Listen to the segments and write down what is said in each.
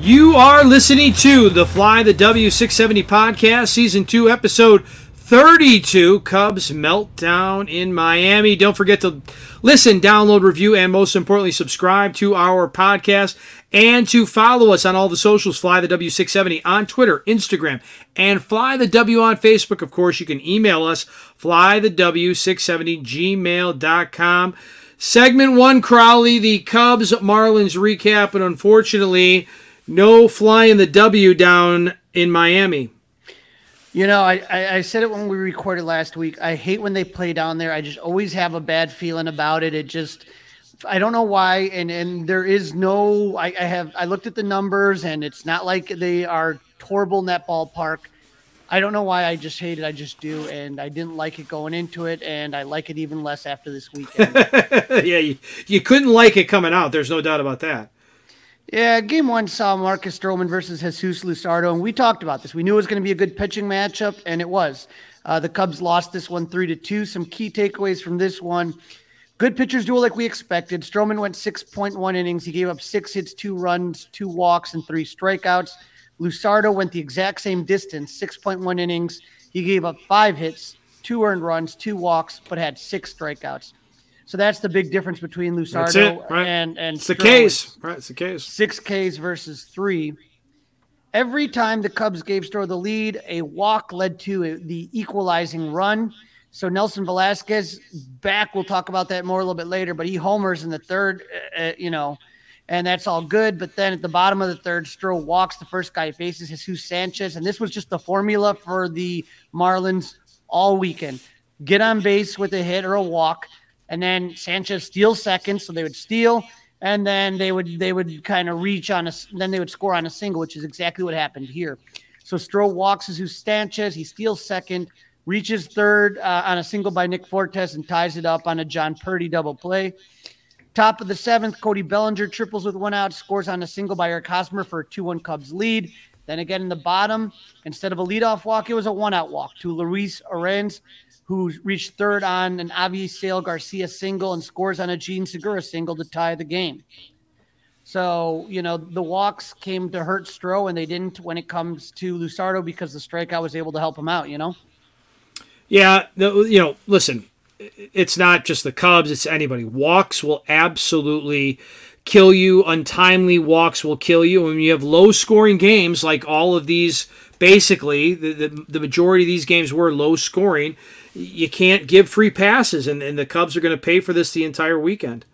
You are listening to the Fly the W670 podcast, season 2, episode 32 Cubs meltdown in Miami. Don't forget to listen, download, review, and most importantly, subscribe to our podcast and to follow us on all the socials. Fly the W670 on Twitter, Instagram, and Fly the W on Facebook. Of course, you can email us flythew670gmail.com. Segment one, Crawley, the Cubs Marlins recap, and unfortunately, no flying the W down in Miami. You know, I, I, said it when we recorded last week. I hate when they play down there. I just always have a bad feeling about it. It just, I don't know why. And and there is no, I, I have, I looked at the numbers, and it's not like they are horrible in that ballpark. I don't know why. I just hate it. I just do, and I didn't like it going into it, and I like it even less after this weekend. yeah, you, you couldn't like it coming out. There's no doubt about that. Yeah, game one saw Marcus Stroman versus Jesus Luzardo, and we talked about this. We knew it was going to be a good pitching matchup, and it was. Uh, the Cubs lost this one three to two. Some key takeaways from this one: good pitchers duel like we expected. Stroman went six point one innings. He gave up six hits, two runs, two walks, and three strikeouts. Luzardo went the exact same distance, six point one innings. He gave up five hits, two earned runs, two walks, but had six strikeouts. So that's the big difference between Luzardo right. and and it's the case, right? It's the case. Six Ks versus three. Every time the Cubs gave Stroh the lead, a walk led to a, the equalizing run. So Nelson Velazquez back. We'll talk about that more a little bit later. But he homers in the third, uh, uh you know, and that's all good. But then at the bottom of the third, Stroh walks the first guy faces Jesus Sanchez, and this was just the formula for the Marlins all weekend: get on base with a hit or a walk and then Sanchez steals second, so they would steal, and then they would they would kind of reach on a then they would score on a single, which is exactly what happened here. So Stroh walks Jesus Sanchez, he steals second, reaches third uh, on a single by Nick Fortes, and ties it up on a Jon Berti double play. Top of the seventh, Cody Bellinger triples with one out, scores on a single by Eric Hosmer for a 2 1 Cubs lead. Then again in the bottom, instead of a leadoff walk, it was a one out walk to Luis Arraez who reached third on an Avisail Garcia single and scores on a Jean Segura single to tie the game. So, you know, the walks came to hurt Stroh and they didn't when it comes to Luzardo because the strikeout was able to help him out, you know? Yeah, you know, listen, it's not just the Cubs, it's anybody. Walks will absolutely kill you. Untimely walks will kill you. When you have low scoring games like all of these, basically, the, the, the majority of these games were low scoring you can't give free passes, and, and the Cubs are going to pay for this the entire weekend.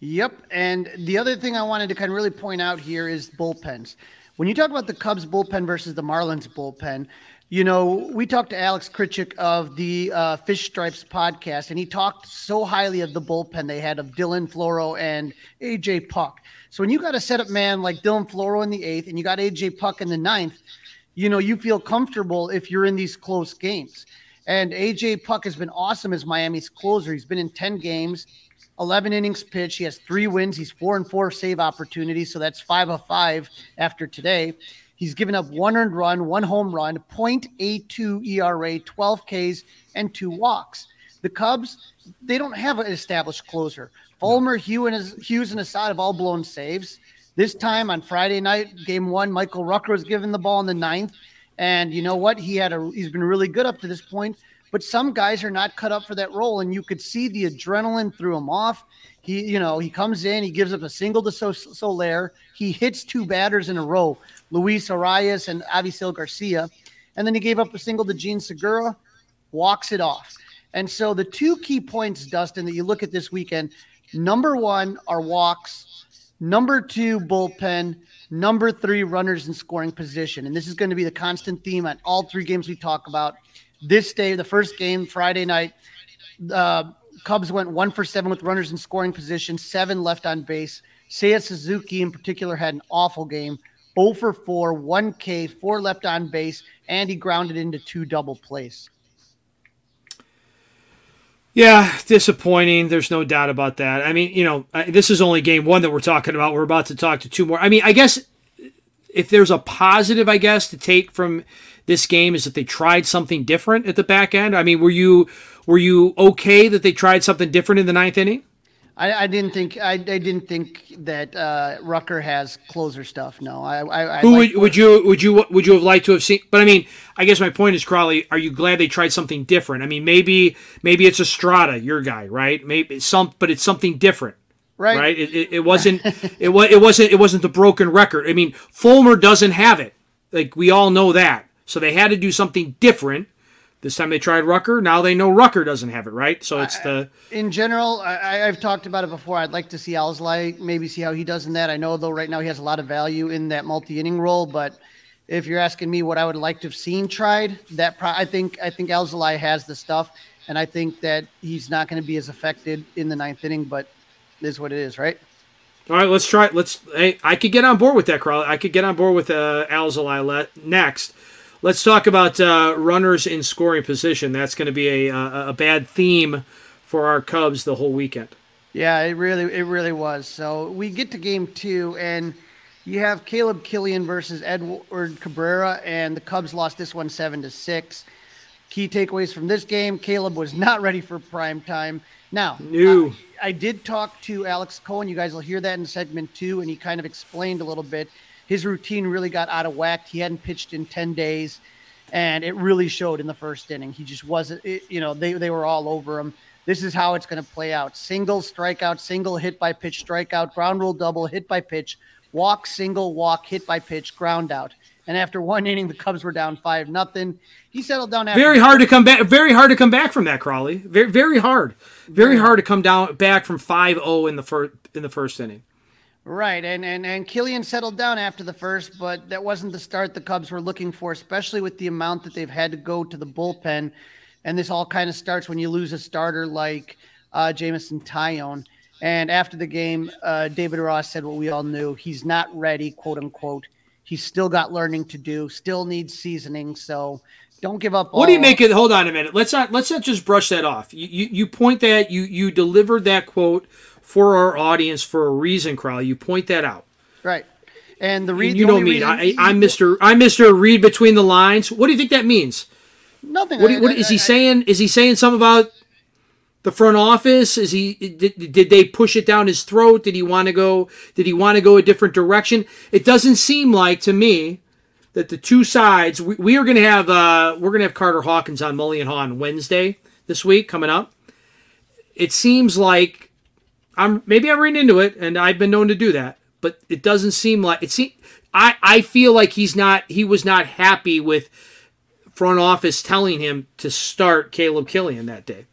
Yep. And the other thing I wanted to kind of really point out here is bullpens. When you talk about the Cubs bullpen versus the Marlins bullpen, you know, we talked to Alex Kritchik of the uh, Fish Stripes podcast, and he talked so highly of the bullpen they had of Dylan Floro and AJ Puk. So when you got a setup man like Dylan Floro in the eighth and you got AJ Puk in the ninth, you know, you feel comfortable if you're in these close games. And AJ Puk has been awesome as Miami's closer. He's been in 10 games, 11 innings pitched. He has three wins. He's four and four save opportunities. So that's five of five after today. He's given up one earned run, one home run, 0.82 ERA, 12 Ks, and two walks. The Cubs, they don't have an established closer. Fulmer, Hughes, and, Assad have all blown saves. This time on Friday night, game one, Michael Rucker was given the ball in the ninth. And you know what? He had a he's been really good up to this point, but some guys are not cut up for that role. And you could see the adrenaline threw him off. He, you know, he comes in, he gives up a single to Soler. He hits two batters in a row, Luis Arraez and Avisail Garcia. And then he gave up a single to Jean Segura, walks it off. And so the two key points, Dustin, that you look at this weekend, number one are walks, number two, bullpen, number three runners in scoring position. And this is going to be the constant theme on all three games we talk about. This day, the first game, Friday night, uh, Cubs went one for seven with runners in scoring position, seven left on base. Seiya Suzuki, in particular, had an awful game. 0 for 4, 1K, four left on base, and he grounded into two double plays. Yeah, disappointing. There's no doubt about that. I mean, you know, this is only game one that we're talking about. We're about to talk to two more. I mean, I guess if there's a positive, I guess, to take from this game is that they tried something different at the back end. I mean, were you were you okay that they tried something different in the ninth inning? I, I didn't think I, I, didn't think that uh, Rucker has closer stuff. No, I. I, I Who would, would you would you would you have liked to have seen? But I mean, I guess my point is, Crawly, are you glad they tried something different? I mean, maybe maybe it's Estrada, your guy, right? Maybe some, but it's something different. Right. Right. It, it, it wasn't. it was. It wasn't. It wasn't the broken record. I mean, Fulmer doesn't have it. Like we all know that. So they had to do something different this time they tried Rucker. Now they know Rucker doesn't have it, right? So it's the. In general, I, have talked about it before. I'd like to see Alzolay maybe see how he does in that. I know though right now he has a lot of value in that multi-inning role, but if you're asking me what I would like to have seen tried, that pro- I think I think Alzolay has the stuff, and I think that he's not going to be as affected in the ninth inning, but it is what it is, right? All right, let's try. Let's. Hey, I could get on board with that, Carl. I could get on board with uh, Alzolay next. Let's talk about uh, runners in scoring position. That's going to be a, a, a bad theme for our Cubs the whole weekend. Yeah, it really it really was. So we get to game two, and you have Caleb Killian versus Edward Cabrera, and the Cubs lost this one seven to six. Key takeaways from this game: Caleb was not ready for prime time. Now, no. I, I did talk to Alex Cohen. You guys will hear that in segment two, and he kind of explained a little bit his routine really got out of whack. He hadn't pitched in 10 days, and it really showed in the first inning. He just wasn't, it, you know, they, they were all over him. This is how it's going to play out single, strikeout, single, hit by pitch, strikeout, ground rule double, hit by pitch, walk, single, walk, hit by pitch, ground out. And after one inning, the Cubs were down five nothing. He settled down. After very hard to come back. Very hard to come back from that, Crawley. Very very hard. Very hard to come down back from 5-0 in the first in the first inning. Right, and and and Killian settled down after the first, but that wasn't the start the Cubs were looking for, especially with the amount that they've had to go to the bullpen. And this all kind of starts when you lose a starter like uh, Jameson Taillon. And after the game, uh, David Ross said what we all knew: he's not ready, quote unquote. He's still got learning to do, still needs seasoning. So don't give up. What do you make it? Hold on a minute. Let's not let's not just brush that off. You you, you point that you you delivered that quote for our audience for a reason, Crawly. You point that out. Right. And the reason you know me. I, I'm Mr. I'm Mr. Read between the lines. What do you think that means? Nothing. What, what I, is he I, saying? Is he saying something about the front office? Is he did, did they push it down his throat? Did he want to go? Did he want to go a different direction? It doesn't seem like to me that the two sides. We, we are going to have uh, we're going to have Carter Hawkins on Mully and Haugh on Wednesday this week coming up. It seems like I'm maybe I'm reading into it, and I've been known to do that, but it doesn't seem like it. Seem I I feel like he's not he was not happy with front office telling him to start Caleb Killian that day.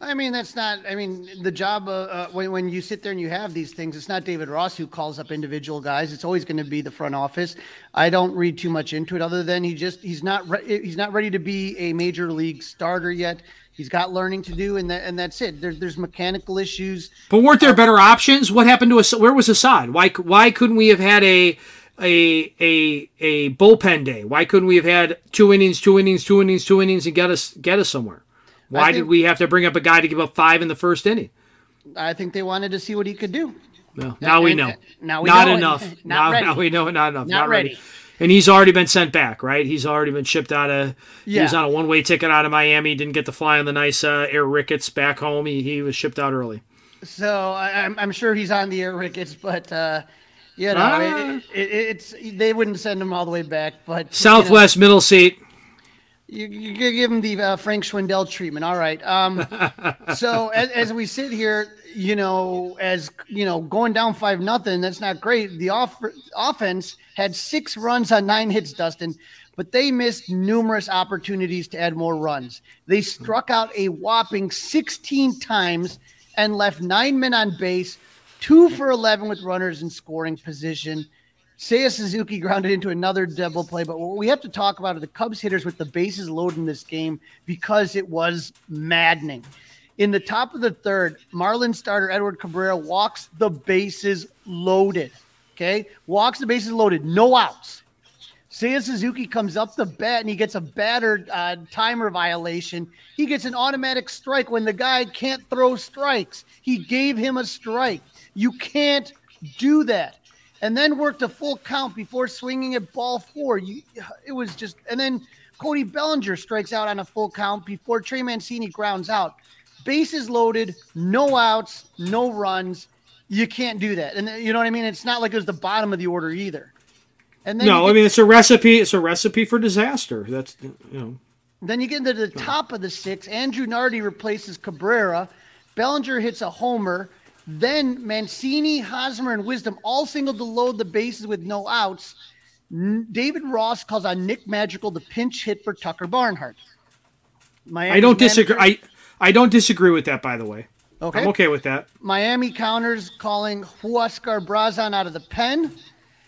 I mean, that's not. I mean, the job uh, uh, when when you sit there and you have these things, it's not David Ross who calls up individual guys. It's always going to be the front office. I don't read too much into it, other than he just he's not re- he's not ready to be a major league starter yet. He's got learning to do, and that and that's it. There's there's mechanical issues. But weren't there better options? What happened to us? Where was Assad? Why why couldn't we have had a a a a bullpen day? Why couldn't we have had two innings, two innings, two innings, two innings, and get us get us somewhere? Why think, did we have to bring up a guy to give up five in the first inning? I think they wanted to see what he could do. Well, now and, we know. Now we not know enough. Not now, ready. now we know not enough. Not, not ready. ready and he's already been sent back, right? He's already been shipped out of. Yeah. He was on a one-way ticket out of Miami. Didn't get to fly on the nice uh, Air Ricketts back home. He, he was shipped out early. So I, am I'm sure he's on the Air Ricketts, but uh, you know, it, it, it's they wouldn't send him all the way back. But Southwest you know, middle seat. You, you give him the uh, Frank Schwindel treatment. All right. Um, so as, as, we sit here, you know, as you know, going down five nothing, that's not great. The off- offense had six runs on nine hits, Dustin, but they missed numerous opportunities to add more runs. They struck out a whopping 16 times and left nine men on base, two for 11 with runners in scoring position. Seiya Suzuki grounded into another double play, but what we have to talk about are the Cubs hitters with the bases loaded in this game because it was maddening. In the top of the third, Marlin starter Edward Cabrera walks the bases loaded. Okay, walks the bases loaded, no outs. Seiya Suzuki comes up the bat and he gets a battered uh, timer violation. He gets an automatic strike when the guy can't throw strikes. He gave him a strike. You can't do that. And then worked a full count before swinging at ball four. You, it was just, and then Cody Bellinger strikes out on a full count before Trey Mancini grounds out. Bases loaded, no outs, no runs. You can't do that. And you know what I mean? It's not like it was the bottom of the order either. And then no, get, I mean it's a recipe. It's a recipe for disaster. That's you know. Then you get into the top of the six. Andrew Nardi replaces Cabrera. Bellinger hits a homer. Then Mancini, Hosmer, and Wisdom all single to load the bases with no outs. David Ross calls on Nick Madrigal to pinch hit for Tucker Barnhart. Miami I don't disagree. I I don't disagree with that. By the way, okay, I'm okay with that. Miami counters calling Huascar Brazoban out of the pen,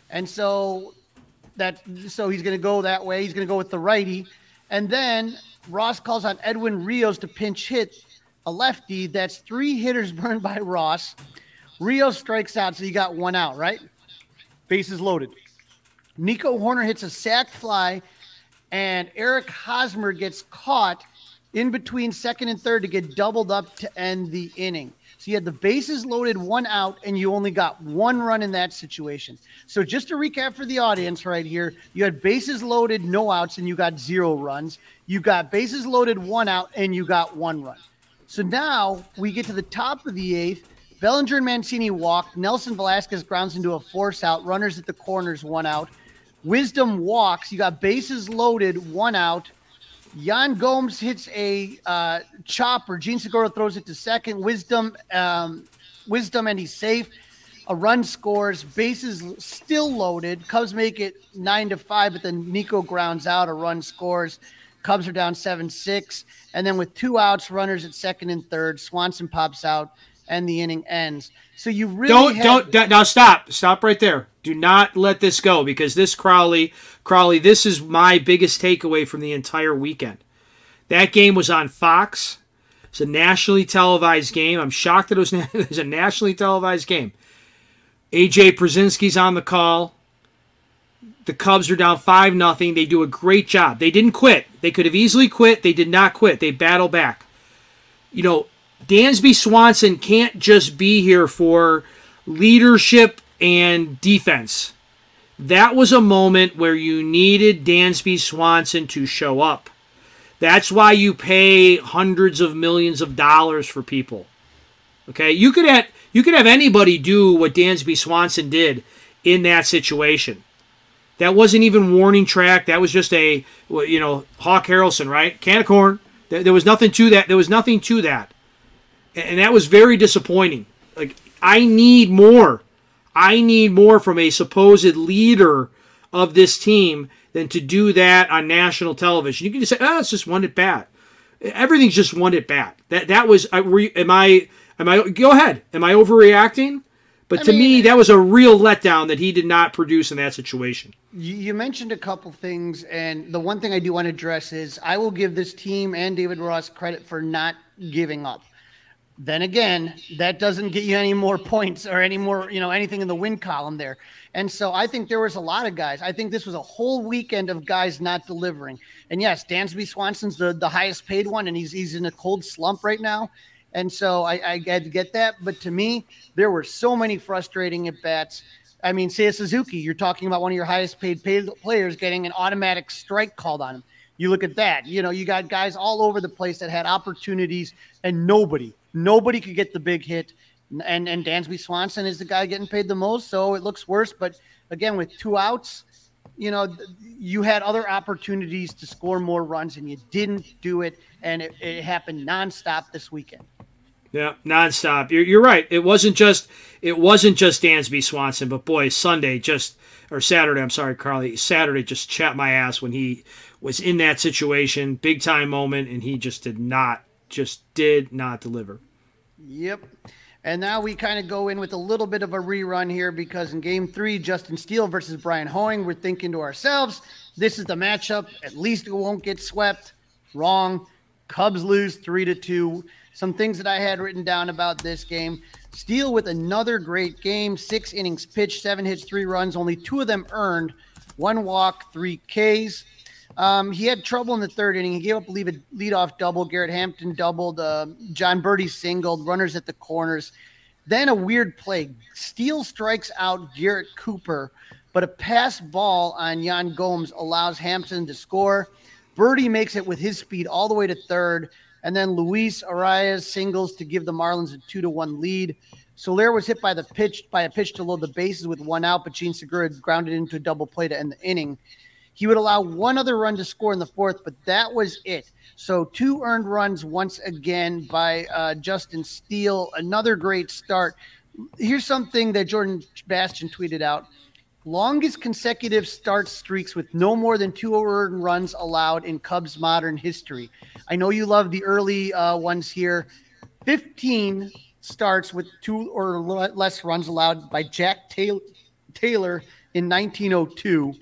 and so that so he's going to go that way. He's going to go with the righty, and then Ross calls on Edwin Rios to pinch hit a lefty. That's three hitters burned by Ross. Rio strikes out, so you got one out, right? Bases loaded. Nico Hoerner hits a sac fly, and Eric Hosmer gets caught in between second and third to get doubled up to end the inning. So you had the bases loaded, one out, and you only got one run in that situation. So just to recap for the audience right here, you had bases loaded, no outs, and you got zero runs. You got bases loaded, one out, and you got one run. So now we get to the top of the eighth. Bellinger and Mancini walk. Nelson Velazquez grounds into a force out. Runners at the corners, one out. Wisdom walks. You got bases loaded, one out. Yan Gomes hits a uh, chopper. Jean Segura throws it to second. Wisdom, um, wisdom, and he's safe. A run scores. Bases still loaded. Cubs make it nine to five, but then Nico grounds out. A run scores. Cubs are down seven six, and then with two outs, runners at second and third. Swanson pops out, and the inning ends. So you really don't had- don't now stop stop right there. Do not let this go because this Crawley Crawley this is my biggest takeaway from the entire weekend. That game was on Fox. It's a nationally televised game. I'm shocked that it was, it was a nationally televised game. AJ Pierzynski's on the call. The Cubs are down 5 nothing. They do a great job. They didn't quit. They could have easily quit. They did not quit. They battle back. You know, Dansby Swanson can't just be here for leadership and defense. That was a moment where you needed Dansby Swanson to show up. That's why you pay hundreds of millions of dollars for people. Okay, you could have you could have anybody do what Dansby Swanson did in that situation. That wasn't even warning track. That was just a you know Hawk Harrelson, right? Can of corn. There, was nothing to that. There was nothing to that and that was very disappointing. Like I need more. I need more from a supposed leader of this team than to do that on national television. You can just say, "Oh, it's just one at bat." Everything's just one at bat. That that was. Uh, am I? Am I? Go ahead. Am I overreacting? But I to mean, me, that was a real letdown that he did not produce in that situation. You mentioned a couple things, and the one thing I do want to address is I will give this team and David Ross credit for not giving up. Then again, that doesn't get you any more points or any more, you know, anything in the win column there. And so I think there was a lot of guys. I think this was a whole weekend of guys not delivering. And yes, Dansby Swanson's the, the highest paid one, and he's he's in a cold slump right now. And so I, I had to get that. But to me, there were so many frustrating at bats. I mean, say Suzuki, you're talking about one of your highest paid, paid players getting an automatic strike called on him. You look at that. You know, you got guys all over the place that had opportunities, and nobody, Nobody could get the big hit. And and Dansby Swanson is the guy getting paid the most, so it looks worse. But again, with two outs, you know, you had other opportunities to score more runs and you didn't do it. And it, it happened nonstop this weekend. Yeah, nonstop. You're, you're right. It wasn't just it wasn't just Dansby Swanson, but boy, Sunday just or Saturday. I'm sorry, Carly. Saturday just chapped my ass when he was in that situation, big time moment, and he just did not just did not deliver. Yep. And now we kind of go in with a little bit of a rerun here because in game three, Justin Steele versus Bryan Hoeing, we're thinking to ourselves, this is the matchup. At least it won't get swept. Wrong. Cubs lose three to two. Some things that I had written down about this game. Steele with another great game, six innings pitched, seven hits, three runs, only two of them earned, one walk, three Ks. Um, he had trouble in the third inning. He gave up a lead, lead off double. Garrett Hampson doubled. Uh, Jon Berti singled. Runners at the corners. Then a weird play. Steele strikes out Garrett Cooper, but a pass ball on Yan Gomes allows Hampson to score. Berti makes it with his speed all the way to third, and then Luis Arraez singles to give the Marlins a two to one lead. Soler was hit by the pitch by a pitch to load the bases with one out, but Jean Segura grounded into a double play to end the inning. He would allow one other run to score in the fourth, but that was it. So two earned runs once again by uh, Justin Steele. Another great start. Here's something that Jordan Bastian tweeted out. Longest consecutive start streaks with no more than two earned runs allowed in Cubs modern history. I know you love the early uh, ones here. 15 starts with two or less runs allowed by Jack Taylor in 1902.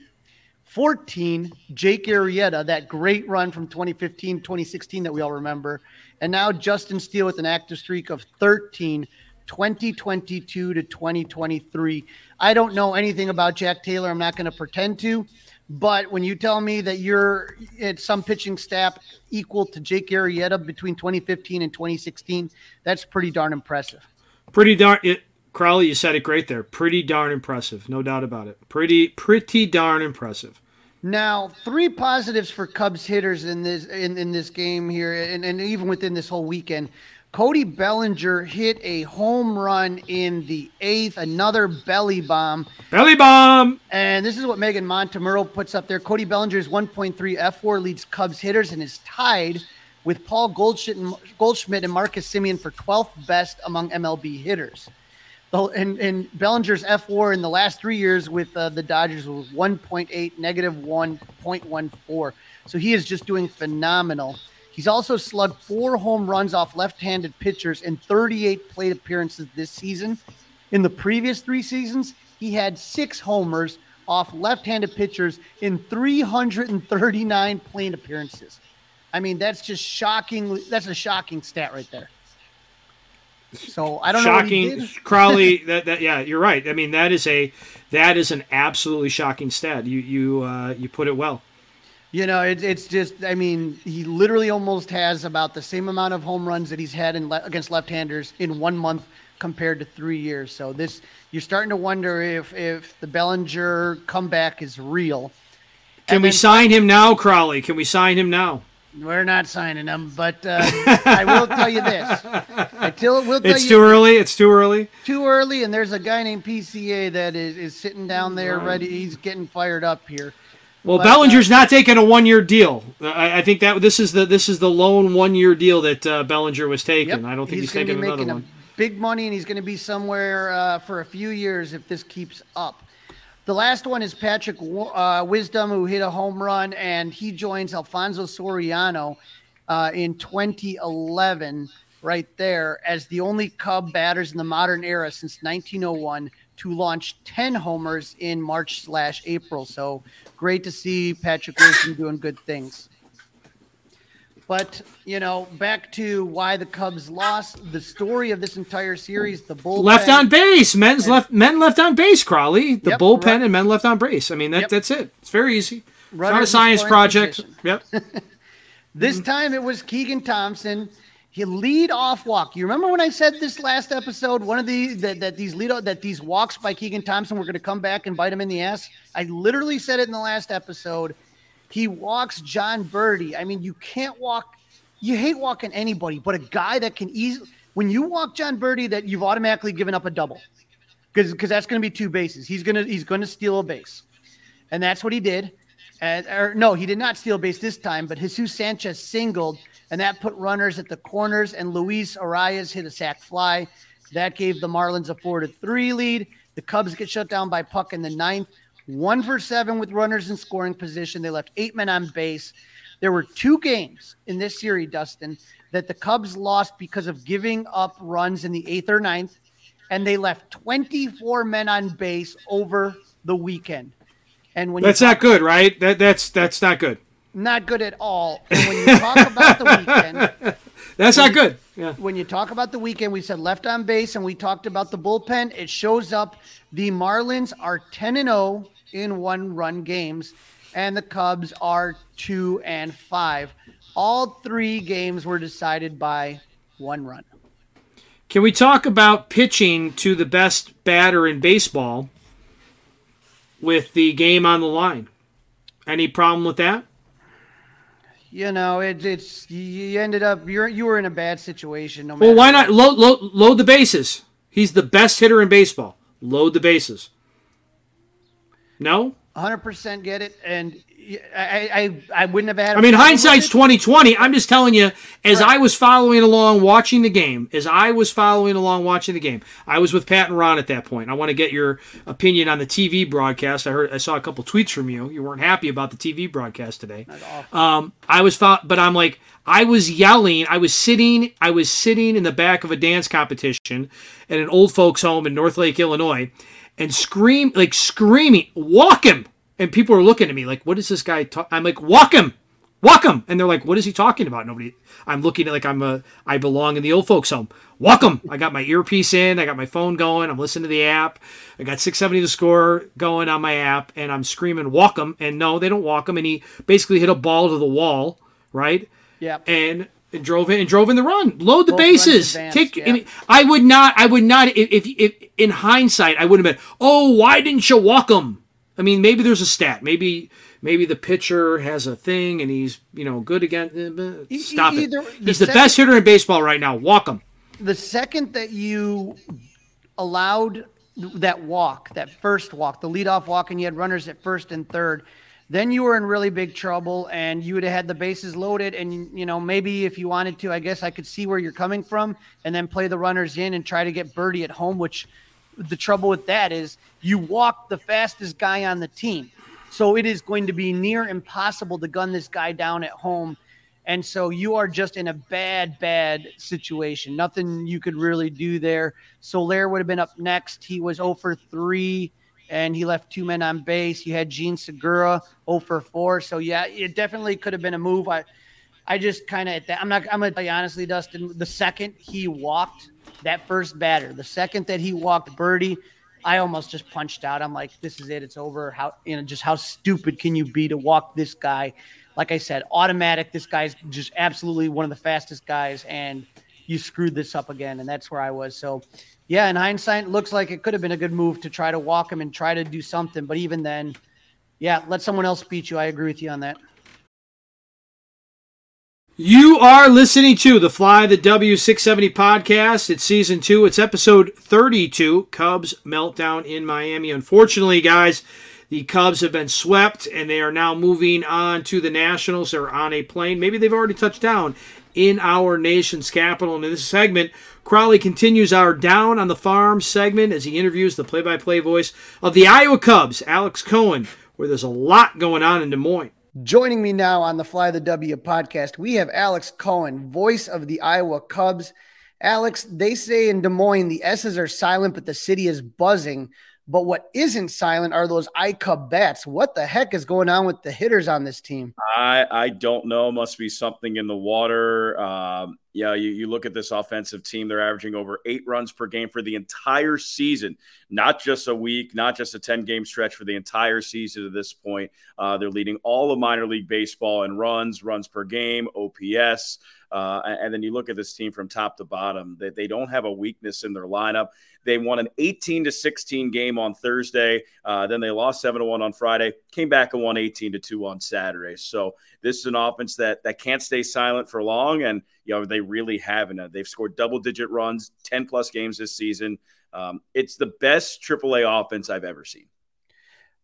14, Jake Arrieta, that great run from 2015, 2016 that we all remember. And now Justin Steele with an active streak of 13, 2022 to 2023. I don't know anything about Jack Taylor. I'm not going to pretend to. But when you tell me that you're at some pitching staff equal to Jake Arrieta between 2015 and 2016, that's pretty darn impressive. Pretty darn it. Crawly, you said it great there. Pretty darn impressive, no doubt about it. Pretty, pretty darn impressive. Now, three positives for Cubs hitters in this in, in this game here, and, and even within this whole weekend. Cody Bellinger hit a home run in the eighth, another belly bomb. Belly bomb! And this is what Meghan Montemurro puts up there. Cody Bellinger's 1.3 fWAR leads Cubs hitters and is tied with Paul Goldschmidt and, Marcus Semien for 12th best among MLB hitters. And, and Bellinger's fWAR in the last three years with uh, the Dodgers was 1.8, negative 1.14. So he is just doing phenomenal. He's also slugged four home runs off left handed pitchers in 38 plate appearances this season. In the previous three seasons, he had six homers off left handed pitchers in 339 plate appearances. I mean, that's just shocking. That's a shocking stat right there. So I don't shocking, know. Shocking, Crawly. that, that yeah, you're right. I mean, that is a that is an absolutely shocking stat. You you uh, you put it well. You know, it, it's just. I mean, he literally almost has about the same amount of home runs that he's had in le- against left-handers in one month compared to three years. So this, you're starting to wonder if if the Bellinger comeback is real. Can and we then, sign him now, Crowley? Can we sign him now? We're not signing him, but uh, I will tell you this. I tell, will tell it's you too early. It's too early. Too early, and there's a guy named PCA that is, is sitting down there ready. He's getting fired up here. Well, but, Bellinger's uh, not taking a one-year deal. I, I, think that this is the this is the lone one-year deal that uh, Bellinger was taking. Yep, I don't think he's, he's taking another one. Big money, and he's going to be somewhere uh, for a few years if this keeps up. The last one is Patrick uh, Wisdom, who hit a home run, and he joins Alfonso Soriano uh, in 2011, right there, as the only Cub batters in the modern era since 1901 to launch 10 homers in March slash April. So great to see Patrick Wilson doing good things. But you know, back to why the Cubs lost. The story of this entire series: the bullpen left on base, men's and, left, men left on base. Crawley. the yep, bullpen right. and men left on base. I mean, that yep. that's it. It's very easy. It's not a science project. Position. Yep. this mm-hmm. time it was Keegan Thompson. He lead off walk. You remember when I said this last episode? One of the that, that these lead that these walks by Keegan Thompson were going to come back and bite him in the ass. I literally said it in the last episode he walks Jon Berti. I mean, you can't walk. You hate walking anybody, but a guy that can easily. When you walk Jon Berti, that you've automatically given up a double, because because that's going to be two bases. He's gonna he's going to steal a base, and that's what he did. And or no, he did not steal a base this time, but Jesus Sanchez singled, and that put runners at the corners, and Luis Arraez hit a sac fly. That gave the Marlins a four to three lead. The Cubs get shut down by Puk in the ninth one for seven with runners in scoring position. They left eight men on base. There were two games in this series, Dustin, that the Cubs lost because of giving up runs in the eighth or ninth, and they left 24 men on base over the weekend. And when that's not good, right? That that's that's not good. Not good at all. And when you talk about the weekend, That's not good. Yeah. When you talk about the weekend, we said left on base and we talked about the bullpen. It shows up the Marlins are 10 and 0 in one run games, and the Cubs are 2 and 5. All three games were decided by one run. Can we talk about pitching to the best batter in baseball with the game on the line? Any problem with that? You know, it, it's you ended up you're you were in a bad situation. No well, why not load, load load the bases? He's the best hitter in baseball. Load the bases. No. 100% get it, and I, I, I wouldn't have had. I mean, hindsight's twenty twenty. I'm just telling you, as right. I was following along watching the game, as I was following along watching the game, I was with Pat and Ron at that point. I want to get your opinion on the TV broadcast. I heard, I saw a couple tweets from you. You weren't happy about the TV broadcast today. Um, I was, fo- but I'm like, I was yelling. I was sitting. I was sitting in the back of a dance competition at an old folks' home in North Lake, Illinois, and scream like screaming, "Walk him!" and people are looking at me like, "What is this guy?" talking? I'm like, "Walk him, walk him," and they're like, "What is he talking about?" Nobody. I'm looking at like I'm a I belong in the old folks home. Walk him. I got my earpiece in. I got my phone going. I'm listening to the app. I got 670 the score going on my app, and I'm screaming, "Walk him!" And no, they don't walk him. And he basically hit a ball to the wall, right? Yeah. And and drove in and drove in the run. Load the Both bases. Take. Yeah. I, mean, I would not. I would not. If, if, if in hindsight, I would have been. Oh, why didn't you walk him? I mean, maybe there's a stat. Maybe maybe the pitcher has a thing and he's you know good again. Eh, stop Either, it. He's the, second, best hitter in baseball right now. Walk him. The second that you allowed that walk, that first walk, the leadoff walk, and you had runners at first and third, then you were in really big trouble, and you would have had the bases loaded. And you know maybe if you wanted to, I guess I could see where you're coming from, and then play the runners in and try to get Berti at home, which the trouble with that is you walk the fastest guy on the team. So it is going to be near impossible to gun this guy down at home. And so you are just in a bad, bad situation. Nothing you could really do there. Soler would have been up next. He was 0 for 3 and he left two men on base. You had Jean Segura 0 for 4. So yeah, it definitely could have been a move. I I just kind of I'm not I'm gonna tell you honestly, Dustin, the second he walked that first batter, the second that he walked Berti, I almost just punched out. I'm like, this is it. It's over. How you know, just how stupid can you be to walk this guy? Like I said, automatic. This guy's just absolutely one of the fastest guys, and you screwed this up again. And that's where I was. So, yeah, in hindsight, looks like it could have been a good move to try to walk him and try to do something. But even then, yeah, let someone else beat you. I agree with you on that. You are listening to the Fly the W670 podcast. It's season two. It's episode 32 Cubs meltdown in Miami. Unfortunately, guys, the Cubs have been swept and they are now moving on to the Nationals. They're on a plane. Maybe they've already touched down in our nation's capital. And in this segment, Crawley continues our Down on the Farm segment as he interviews the play by play voice of the Iowa Cubs, Alex Cohen, where there's a lot going on in Des Moines. Joining me now on the Fly the W podcast, we have Alex Cohen, voice of the Iowa Cubs. Alex, they say in Des Moines the S's are silent, but the city is buzzing. But what isn't silent are those iCub bats. What the heck is going on with the hitters on this team? I I don't know. Must be something in the water. Um, yeah, you, you look at this offensive team; they're averaging over eight runs per game for the entire season, not just a week, not just a ten game stretch for the entire season. At this point, uh, they're leading all of minor league baseball in runs, runs per game, OPS. Uh, and then you look at this team from top to bottom; that they, don't have a weakness in their lineup. They won an 18 to 16 game on Thursday. Uh, then they lost seven to one on Friday. Came back and won 18 to two on Saturday. So this is an offense that that can't stay silent for long, and you know they really haven't. They've scored double digit runs, 10 plus games this season. Um, it's the best AAA offense I've ever seen.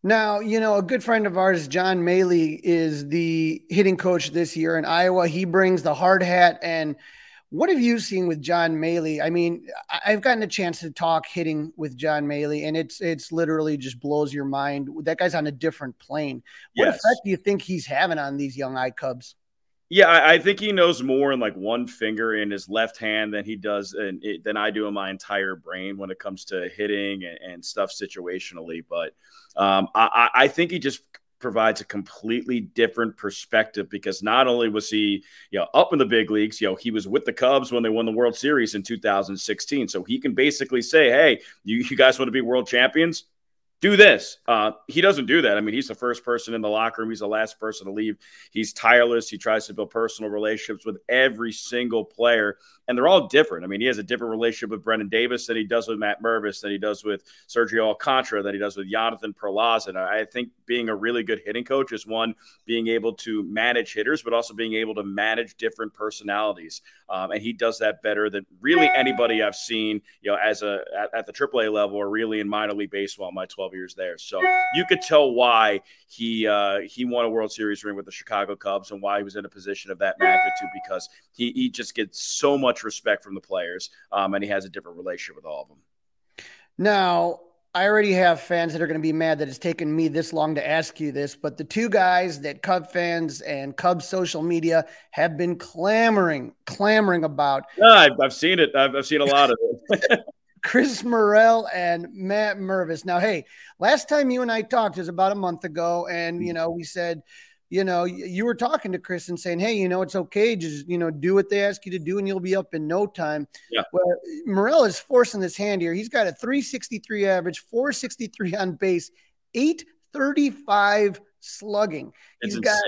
Now, you know, a good friend of ours, John Mallee, is the hitting coach this year in Iowa. He brings the hard hat. And what have you seen with John Mallee? I mean, I've gotten a chance to talk hitting with John Mallee, and it's it's literally just blows your mind. That guy's on a different plane. What yes. effect do you think he's having on these young I Cubs? Yeah, I, think he knows more in like one finger in his left hand than he does in, than I do in my entire brain when it comes to hitting and, and stuff situationally. But um, I, I think he just provides a completely different perspective because not only was he, you know, up in the big leagues, you know, he was with the Cubs when they won the World Series in 2016. So he can basically say, hey, you, you guys want to be world champions? Do this. Uh, he doesn't do that. I mean, he's the first person in the locker room. He's the last person to leave. He's tireless. He tries to build personal relationships with every single player and they're all different. I mean, he has a different relationship with Brendan Davis than he does with Matt Mervis, than he does with Sergio Alcantara, than he does with Jonathan Perlaza. And I think being a really good hitting coach is one being able to manage hitters, but also being able to manage different personalities. Um, and he does that better than really anybody I've seen, you know, as a at, at the AAA level or really in minor league baseball. My 12 years there, so you could tell why he uh, he won a World Series ring with the Chicago Cubs and why he was in a position of that magnitude because he he just gets so much much respect from the players, um, and he has a different relationship with all of them. Now, I already have fans that are going to be mad that it's taken me this long to ask you this, but the two guys that Cub fans and Cub social media have been clamoring, clamoring about. Yeah, I've, I've seen it. I've, I've seen a lot of it. Chris Morel and Matt Mervis. Now, hey, last time you and I talked was about a month ago, and you know we said you know, you were talking to Chris and saying, "Hey, you know, it's okay. Just you know, do what they ask you to do, and you'll be up in no time." Yeah. Well, Morel is forcing this hand here. He's got a 363 average, 463 on base, 835 slugging. It's He's got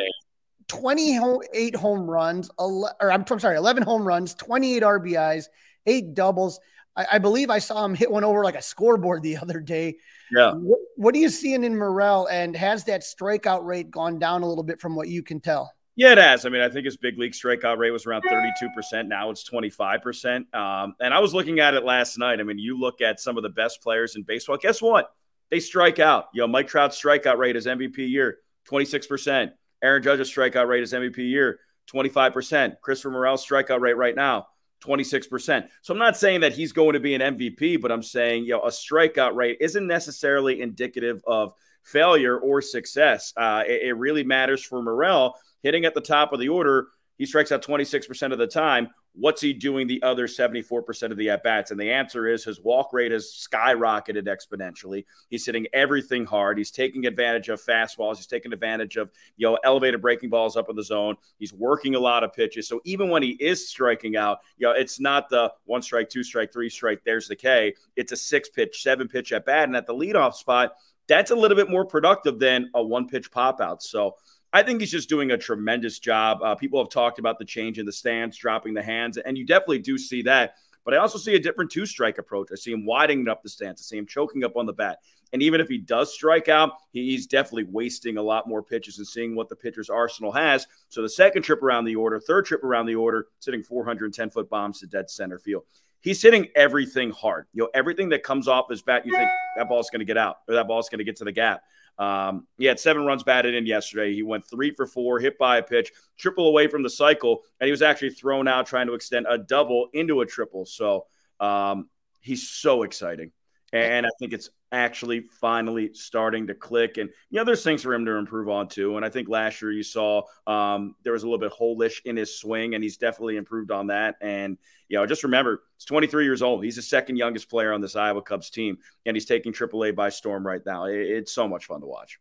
28 home runs, or I'm, I'm sorry, 11 home runs, 28 RBIs, eight doubles. I, I believe I saw him hit one over like a scoreboard the other day. Yeah. What, what are you seeing in Morel, and has that strikeout rate gone down a little bit from what you can tell? Yeah, it has. I mean, I think his big league strikeout rate was around 32%. Now it's 25%. Um, and I was looking at it last night. I mean, you look at some of the best players in baseball. Guess what? They strike out. You know, Mike Trout's strikeout rate is MVP year, 26%. Aaron Judge's strikeout rate is MVP year, 25%. Christopher Morel's strikeout rate right now, 26%. So I'm not saying that he's going to be an MVP, but I'm saying, you know, a strikeout rate isn't necessarily indicative of failure or success. Uh, it, it really matters for Morel hitting at the top of the order. He strikes out 26% of the time. What's he doing the other 74% of the at bats? And the answer is his walk rate has skyrocketed exponentially. He's hitting everything hard. He's taking advantage of fastballs. He's taking advantage of you know elevated breaking balls up in the zone. He's working a lot of pitches. So even when he is striking out, you know it's not the one strike, two strike, three strike. There's the K. It's a six pitch, seven pitch at bat, and at the leadoff spot, that's a little bit more productive than a one pitch pop out. So I think he's just doing a tremendous job. Uh, people have talked about the change in the stance, dropping the hands, and you definitely do see that. But I also see a different two strike approach. I see him widening up the stance. I see him choking up on the bat. And even if he does strike out, he's definitely wasting a lot more pitches and seeing what the pitcher's arsenal has. So the second trip around the order, third trip around the order, sitting 410 foot bombs to dead center field. He's hitting everything hard. You know, everything that comes off his bat, you think that ball's going to get out or that ball's going to get to the gap. Um, he had seven runs batted in yesterday. He went three for four, hit by a pitch, triple away from the cycle, and he was actually thrown out trying to extend a double into a triple. So um, he's so exciting. And I think it's actually finally starting to click. And, you know, there's things for him to improve on too. And I think last year you saw um, there was a little bit holish in his swing, and he's definitely improved on that. And, you know, just remember, he's 23 years old. He's the second youngest player on this Iowa Cubs team, and he's taking AAA by storm right now. It's so much fun to watch.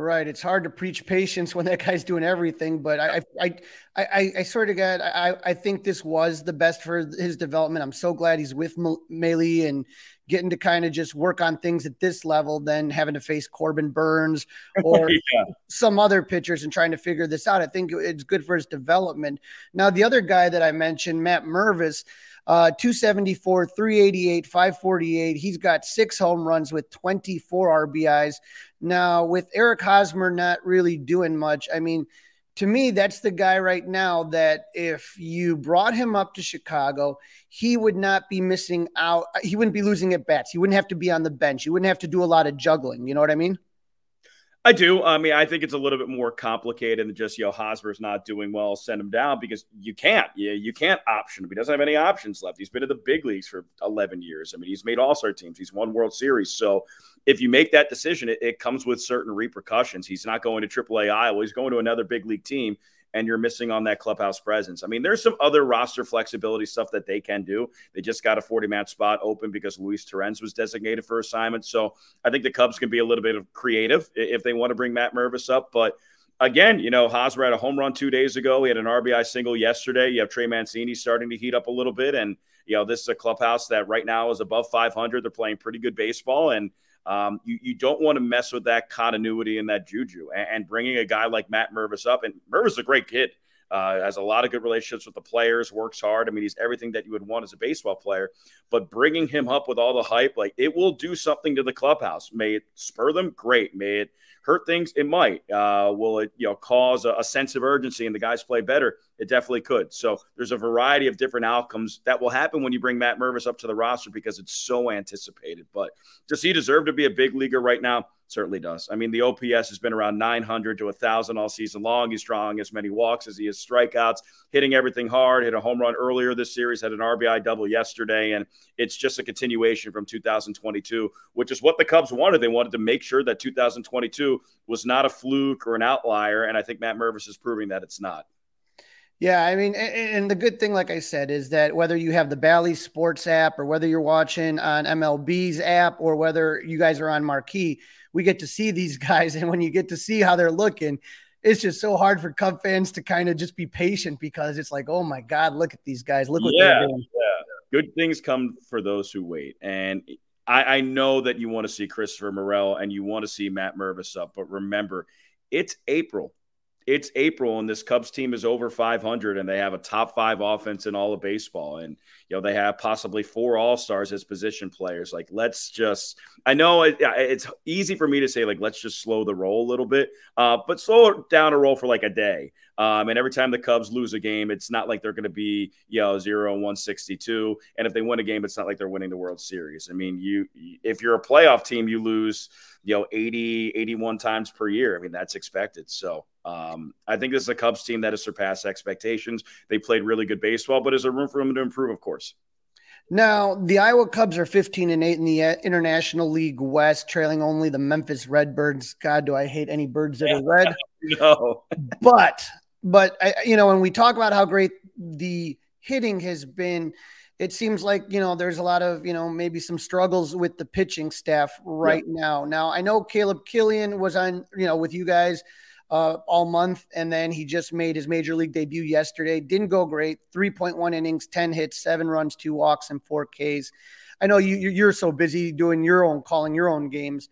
Right. It's hard to preach patience when that guy's doing everything, but I, I, I, I, I sort of got, I, I think this was the best for his development. I'm so glad he's with Mallee and getting to kind of just work on things at this level than having to face Corbin Burnes or yeah. some other pitchers and trying to figure this out. I think it's good for his development. Now, the other guy that I mentioned, Matt Mervis, uh, 274, 388, 548. He's got six home runs with 24 RBIs. Now, with Eric Hosmer not really doing much, I mean, to me, that's the guy right now that if you brought him up to Chicago, he would not be missing out. He wouldn't be losing at bats. He wouldn't have to be on the bench. He wouldn't have to do a lot of juggling. You know what I mean? I do. I mean, I think it's a little bit more complicated than just, know, Hosmer's not doing well, send him down because you can't. You, you can't option him. He doesn't have any options left. He's been in the big leagues for 11 years. I mean, he's made all star teams, he's won World Series. So if you make that decision, it, it comes with certain repercussions. He's not going to AAA Iowa, he's going to another big league team. And you're missing on that clubhouse presence. I mean, there's some other roster flexibility stuff that they can do. They just got a 40 man spot open because Luis Torrens was designated for assignment. So I think the Cubs can be a little bit of creative if they want to bring Matt Mervis up. But again, you know, Hosmer had a home run two days ago. He had an RBI single yesterday. You have Trey Mancini starting to heat up a little bit. And, you know, this is a clubhouse that right now is above 500. They're playing pretty good baseball. And, um, you, you don't want to mess with that continuity and that juju. And, and bringing a guy like Matt Mervis up, and Mervis is a great kid. Uh, has a lot of good relationships with the players, works hard. I mean, he's everything that you would want as a baseball player. But bringing him up with all the hype, like it will do something to the clubhouse. May it spur them? Great. May it hurt things? It might. Uh, will it, you know, cause a, a, sense of urgency and the guys play better? It definitely could. So there's a variety of different outcomes that will happen when you bring Matt Mervis up to the roster because it's so anticipated. But does he deserve to be a big leaguer right now? Certainly does. I mean, the OPS has been around 900 to 1,000 all season long. He's drawing as many walks as he has strikeouts, hitting everything hard, hit a home run earlier this series, had an RBI double yesterday. And it's just a continuation from 2022, which is what the Cubs wanted. They wanted to make sure that 2022 was not a fluke or an outlier. And I think Matt Mervis is proving that it's not. Yeah, I mean, and the good thing, like I said, is that whether you have the Bally Sports app or whether you're watching on MLB's app or whether you guys are on Marquee, we get to see these guys. And when you get to see how they're looking, it's just so hard for Cub fans to kind of just be patient because it's like, oh my God, look at these guys. Look what yeah, they're doing. Yeah. Good things come for those who wait. And I, I know that you want to see Christopher Morel and you want to see Matt Mervis up, but remember, it's April it's April and this Cubs team is over 500 and they have a top five offense in all of baseball. And, you know, they have possibly four All Stars as position players. Like, let's just, I know it, it's easy for me to say, like, let's just slow the roll a little bit, uh, but slow down a roll for like a day. Um, and every time the Cubs lose a game, it's not like they're going to be, you know, zero and 162. And if they win a game, it's not like they're winning the World Series. I mean, you, if you're a playoff team, you lose, you know 80 81 times per year. I mean that's expected. So um, i think this is a cubs team that has surpassed expectations. They played really good baseball but there's a room for them to improve? Of course. Now the iowa cubs are 15 and 8 in the uh, international league west trailing only the memphis redbirds. God do i hate any birds that are red. No. But but I, you know when we talk about how great the hitting has been it seems like you know there's a lot of you know maybe some struggles with the pitching staff right now. Now I know Caleb Killian was on you know with you guys uh, all month, and then he just made his major league debut yesterday. Didn't go great. 3.1 innings, 10 hits, seven runs, two walks, and four Ks. I know you you're so busy doing your own calling your own games.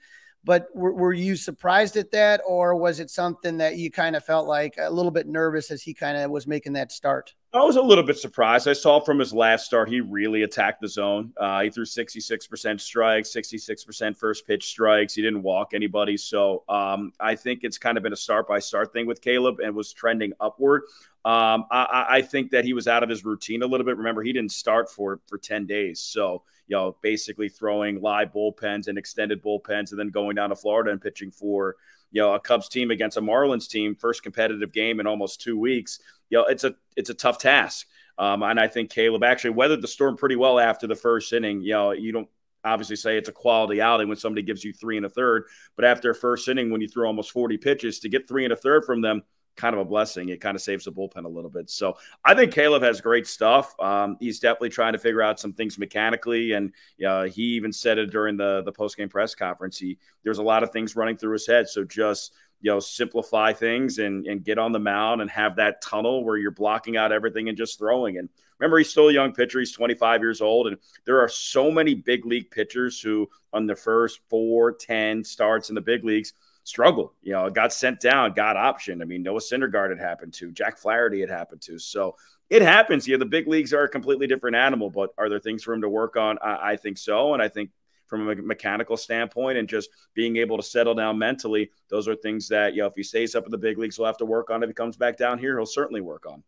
But were, were, you surprised at that, or was it something that you kind of felt like a little bit nervous as he kind of was making that start? I was a little bit surprised. I saw from his last start, he really attacked the zone. Uh, he threw 66% strikes, 66% first pitch strikes. He didn't walk anybody. So um, I think it's kind of been a start by start thing with Caleb and was trending upward. Um, I, I, think that he was out of his routine a little bit. Remember, he didn't start for for 10 days. So, you know, basically throwing live bullpens and extended bullpens and then going down to Florida and pitching for, you know, a Cubs team against a Marlins team, first competitive game in almost two weeks you know, it's a it's a tough task. Um, and I think Caleb actually weathered the storm pretty well after the first inning. You know, you don't obviously say it's a quality outing when somebody gives you three and a third, but after a first inning, when you throw almost 40 pitches to get three and a third from them, kind of a blessing. It kind of saves the bullpen a little bit. So I think Caleb has great stuff. Um, he's definitely trying to figure out some things mechanically, and uh, he even said it during the the post game press conference. He there's a lot of things running through his head. So just you know simplify things and and get on the mound and have that tunnel where you're blocking out everything and just throwing and remember he's still a young pitcher he's 25 years old and there are so many big league pitchers who on the first four ten starts in the big leagues struggled you know got sent down got optioned i mean noah syndergaard had happened to jack flaherty had happened to so it happens. Yeah, the big leagues are a completely different animal, but are there things for him to work on? I, I think so. And I think from a mechanical standpoint and just being able to settle down mentally. Those are things that, you know, if he stays up in the big leagues, he'll have to work on. If he comes back down here, he'll certainly work on.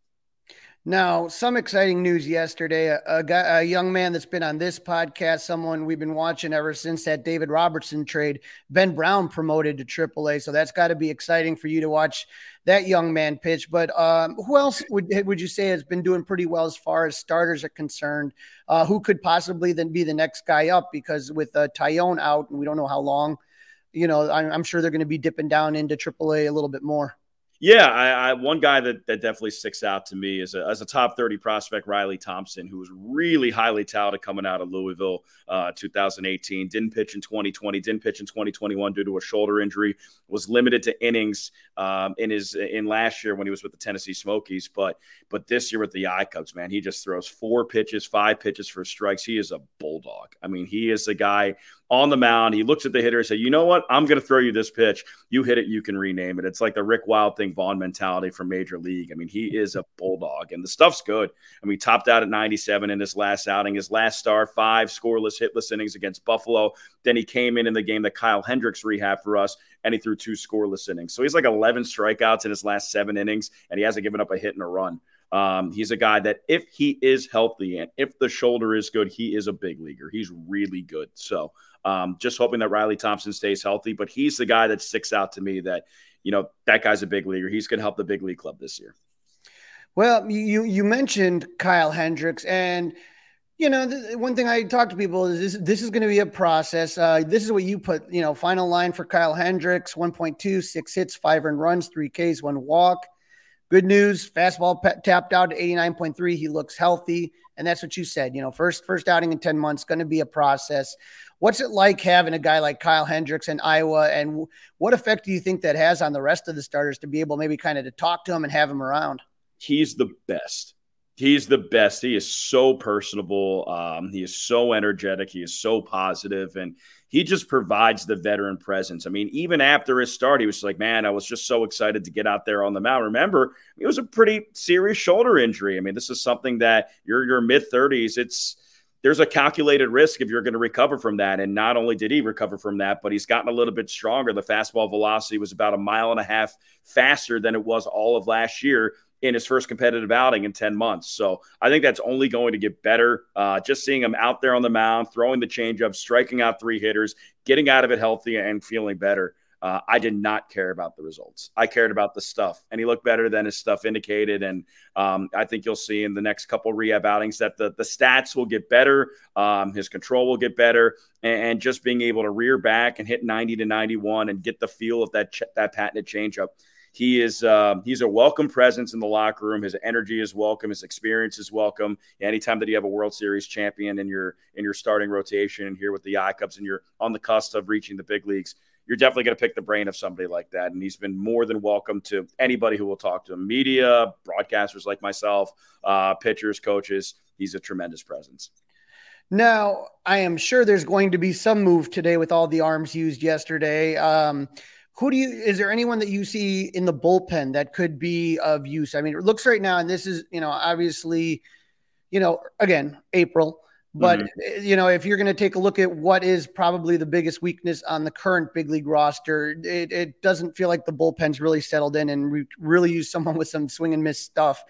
Now, some exciting news yesterday. A, a, guy, a, young man that's been on this podcast, someone we've been watching ever since that David Robertson trade, Ben Brown promoted to AAA. So that's got to be exciting for you to watch that young man pitch. But um, who else would would you say has been doing pretty well as far as starters are concerned? Uh, who could possibly then be the next guy up? Because with uh, Taillon out, and we don't know how long, you know, I'm, I'm sure they're going to be dipping down into AAA a little bit more. Yeah, I, I, one guy that, that definitely sticks out to me is a, as a top 30 prospect, Riley Thompson, who was really highly touted coming out of Louisville uh, 2018. Didn't pitch in 2020, didn't pitch in 2021 due to a shoulder injury. Was limited to innings um, in his in last year when he was with the Tennessee Smokies, but but this year with the I Cubs, man, he just throws four pitches, five pitches for strikes. He is a bulldog. I mean, he is the guy on the mound. He looks at the hitter and say, "You know what? I'm going to throw you this pitch. You hit it, you can rename it." It's like the Rick Wild thing, Vaughn mentality from Major League. I mean, he is a bulldog, and the stuff's good. I mean, topped out at 97 in his last outing. His last start, five scoreless, hitless innings against Buffalo. Then he came in in the game that Kyle Hendricks rehab for us, and he threw two scoreless innings. So he's like 11 strikeouts in his last seven innings, and he hasn't given up a hit and a run. Um, he's a guy that if he is healthy and if the shoulder is good, he is a big leaguer. He's really good. So um, just hoping that Riley Thompson stays healthy. But he's the guy that sticks out to me that, you know, that guy's a big leaguer. He's going to help the big league club this year. Well, you you mentioned Kyle Hendricks, and you know one thing I talk to people is this, this is going to be a process. Uh, this is what you put, you know, final line for Kyle Hendricks: 1.2, six hits, five earned runs, three Ks, one walk. Good news, fastball tapped out to 89.3. He looks healthy, and that's what you said. You know, first first outing in 10 months, going to be a process. What's it like having a guy like Kyle Hendricks in Iowa, and what effect do you think that has on the rest of the starters to be able maybe kind of to talk to him and have him around? He's the best. He's the best. He is so personable. Um, he is so energetic. He is so positive, and he just provides the veteran presence. I mean, even after his start, he was like, "Man, I was just so excited to get out there on the mound." Remember, it was a pretty serious shoulder injury. I mean, this is something that you're your mid thirties. It's there's a calculated risk if you're going to recover from that. And not only did he recover from that, but he's gotten a little bit stronger. The fastball velocity was about a mile and a half faster than it was all of last year in his first competitive outing in 10 months. So I think that's only going to get better. Uh, just seeing him out there on the mound, throwing the changeup, striking out three hitters, getting out of it healthy and feeling better. Uh, I did not care about the results. I cared about the stuff, and he looked better than his stuff indicated. And um, I think you'll see in the next couple rehab outings that the the stats will get better, um, his control will get better, and, and, just being able to rear back and hit 90 to 91 and get the feel of that ch- that patented changeup. He is um, he's a welcome presence in the locker room. His energy is welcome. His experience is welcome. Anytime that you have a World Series champion in your in your starting rotation and here with the I Cubs and you're on the cusp of reaching the big leagues, you're definitely going to pick the brain of somebody like that. And he's been more than welcome to anybody who will talk to him media, broadcasters like myself, uh, pitchers, coaches. He's a tremendous presence. Now, I am sure there's going to be some move today with all the arms used yesterday. Um, who do you is there anyone that you see in the bullpen that could be of use? I mean, it looks right now, and this is, you know, obviously, you know, again, April. But mm-hmm. you know, if you're going to take a look at what is probably the biggest weakness on the current big league roster, it, it doesn't feel like the bullpen's really settled in and re- really use someone with some swing and miss stuff.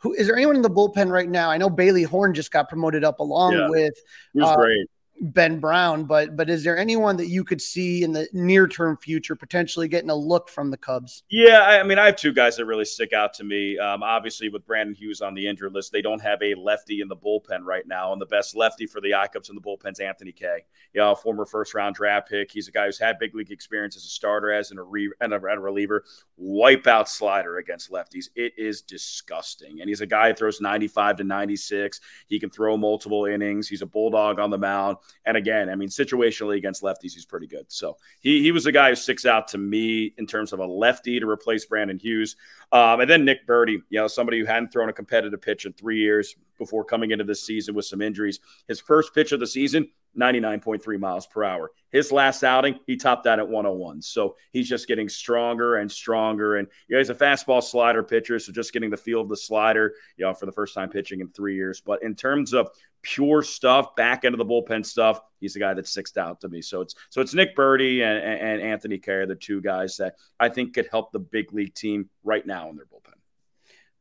Who is there anyone in the bullpen right now? I know Bailey Horn just got promoted up along yeah. with. He was uh, great. Ben Brown, but but is there anyone that you could see in the near term future potentially getting a look from the Cubs? Yeah, I, mean, I have two guys that really stick out to me. Um, obviously, with Brandon Hughes on the injured list, they don't have a lefty in the bullpen right now, and the best lefty for the I Cubs in the bullpen is Anthony Kay. You know, former first round draft pick. He's a guy who's had big league experience as a starter, as a, re- and a, and a reliever. Wipeout slider against lefties. It is disgusting, and he's a guy who throws 95 to 96. He can throw multiple innings. He's a bulldog on the mound. And again, I mean, situationally against lefties, he's pretty good. So he, he was a guy who sticks out to me in terms of a lefty to replace Brandon Hughes. Um, and then Nick Burdi, you know, somebody who hadn't thrown a competitive pitch in three years before coming into this season with some injuries. His first pitch of the season, 99.3 miles per hour. His last outing, he topped out at 101. So he's just getting stronger and stronger. And you know, he's a fastball slider pitcher, so just getting the feel of the slider, you know, for the first time pitching in three years. But in terms of pure stuff, back end of the bullpen stuff, he's the guy that sticks out to me. So it's so it's Nick Burdi and, and Anthony Kay, the two guys that I think could help the big league team right now in their bullpen.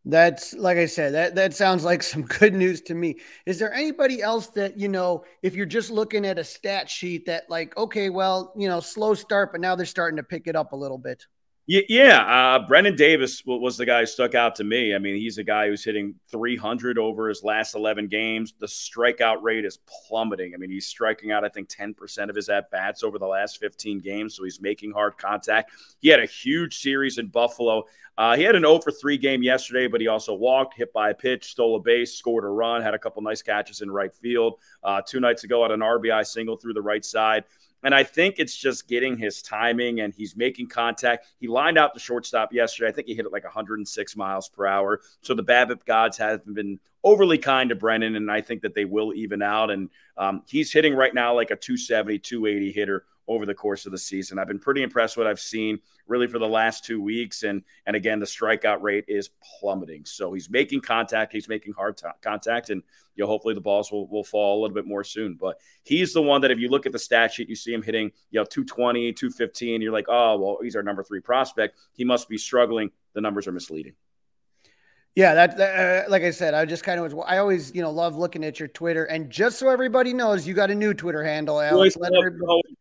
That's like I said, that that sounds like some good news to me. Is there anybody else that, you know, if you're just looking at a stat sheet that like, okay, well, you know, slow start, but now they're starting to pick it up a little bit? Yeah, uh, Brennen Davis was the guy who stuck out to me. I mean, he's a guy who's hitting 300 over his last 11 games. The strikeout rate is plummeting. I mean, he's striking out, I think, 10% of his at bats over the last 15 games. So he's making hard contact. He had a huge series in Buffalo. Uh, he had an 0 for 3 game yesterday, but he also walked, hit by a pitch, stole a base, scored a run, had a couple nice catches in right field. Uh, two nights ago, had an RBI single through the right side. And I think it's just getting his timing and he's making contact. He lined out the shortstop yesterday. I think he hit it like 106 miles per hour. So the BABIP gods haven't been overly kind to Brennen, and I think that they will even out. And um, he's hitting right now like a 270, 280 hitter over the course of the season. I've been pretty impressed what I've seen really for the last two weeks. And and again, the strikeout rate is plummeting. So he's making contact, he's making hard t- contact, and you know, hopefully the balls will, will fall a little bit more soon. But he's the one that if you look at the stat sheet, you see him hitting, you know, 220, 215. You're like, oh, well, he's our number three prospect. He must be struggling. The numbers are misleading. Yeah, that, that uh, like I said, I just kind of was. I always, you know, love looking at your Twitter. And just so everybody knows, you got a new Twitter handle, Alex. Voice of Cohen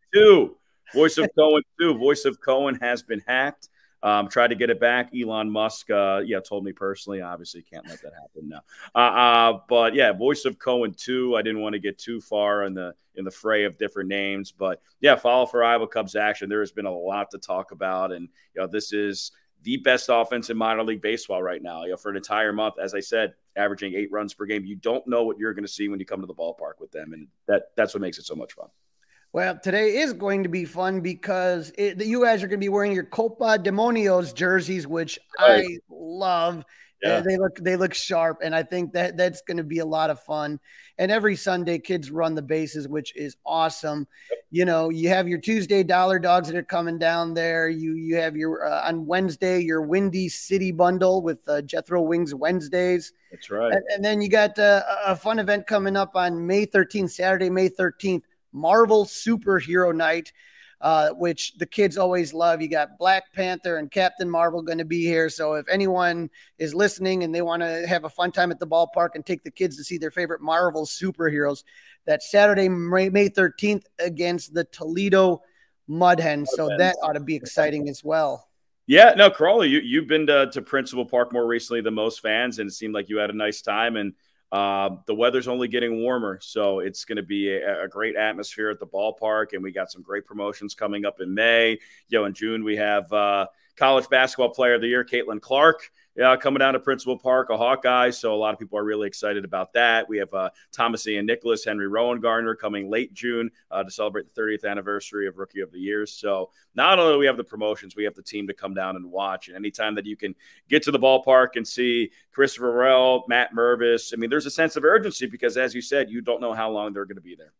Voice of Cohen too. Voice of Cohen has been hacked. Um, tried to get it back. Elon Musk, uh, yeah, told me personally. Obviously, can't let that happen now. Uh, uh, but yeah, voice of Cohen too. I didn't want to get too far in the in the fray of different names, but yeah, follow for Iowa Cubs action. There has been a lot to talk about, and you know, this is the best offense in minor league baseball right now. You know, for an entire month, as I said, averaging eight runs per game. You don't know what you're going to see when you come to the ballpark with them, and that that's what makes it so much fun. Well, today is going to be fun because it, you guys are going to be wearing your Copa Demonios jerseys, which right. I love. Yeah. they look they look sharp, and I think that that's going to be a lot of fun. And every Sunday, kids run the bases, which is awesome. Yep. You know, you have your Tuesday dollar dogs that are coming down there. You you have your uh, on Wednesday your Windy City bundle with uh, Jethro Wings Wednesdays. That's right. And, and then you got uh, a fun event coming up on May 13th, Saturday, May 13th, Marvel Superhero Night uh, which the kids always love. You got Black Panther and Captain Marvel going to be here. So if anyone is listening and they want to have a fun time at the ballpark and take the kids to see their favorite Marvel superheroes, that's Saturday, May 13th against the Toledo Mud Hens. So that ought to be exciting as well. Yeah, no, Crawly, you, you've been to, to Principal Park more recently than most fans, and it seemed like you had a nice time. And uh, the weather's only getting warmer, so it's going to be a, a, great atmosphere at the ballpark, and we got some great promotions coming up in May. You know, in June we have uh, college basketball player of the year, Caitlin Clark yeah, coming down to Principal Park, a Hawkeye. So a lot of people are really excited about that. We have uh, Thomas Ian Nicholas, Henry Rowengartner coming late June uh, to celebrate the 30th anniversary of Rookie of the Year. So not only do we have the promotions, we have the team to come down and watch. And anytime that you can get to the ballpark and see Christopher Morel, Matt Mervis, I mean, there's a sense of urgency because, as you said, you don't know how long they're going to be there.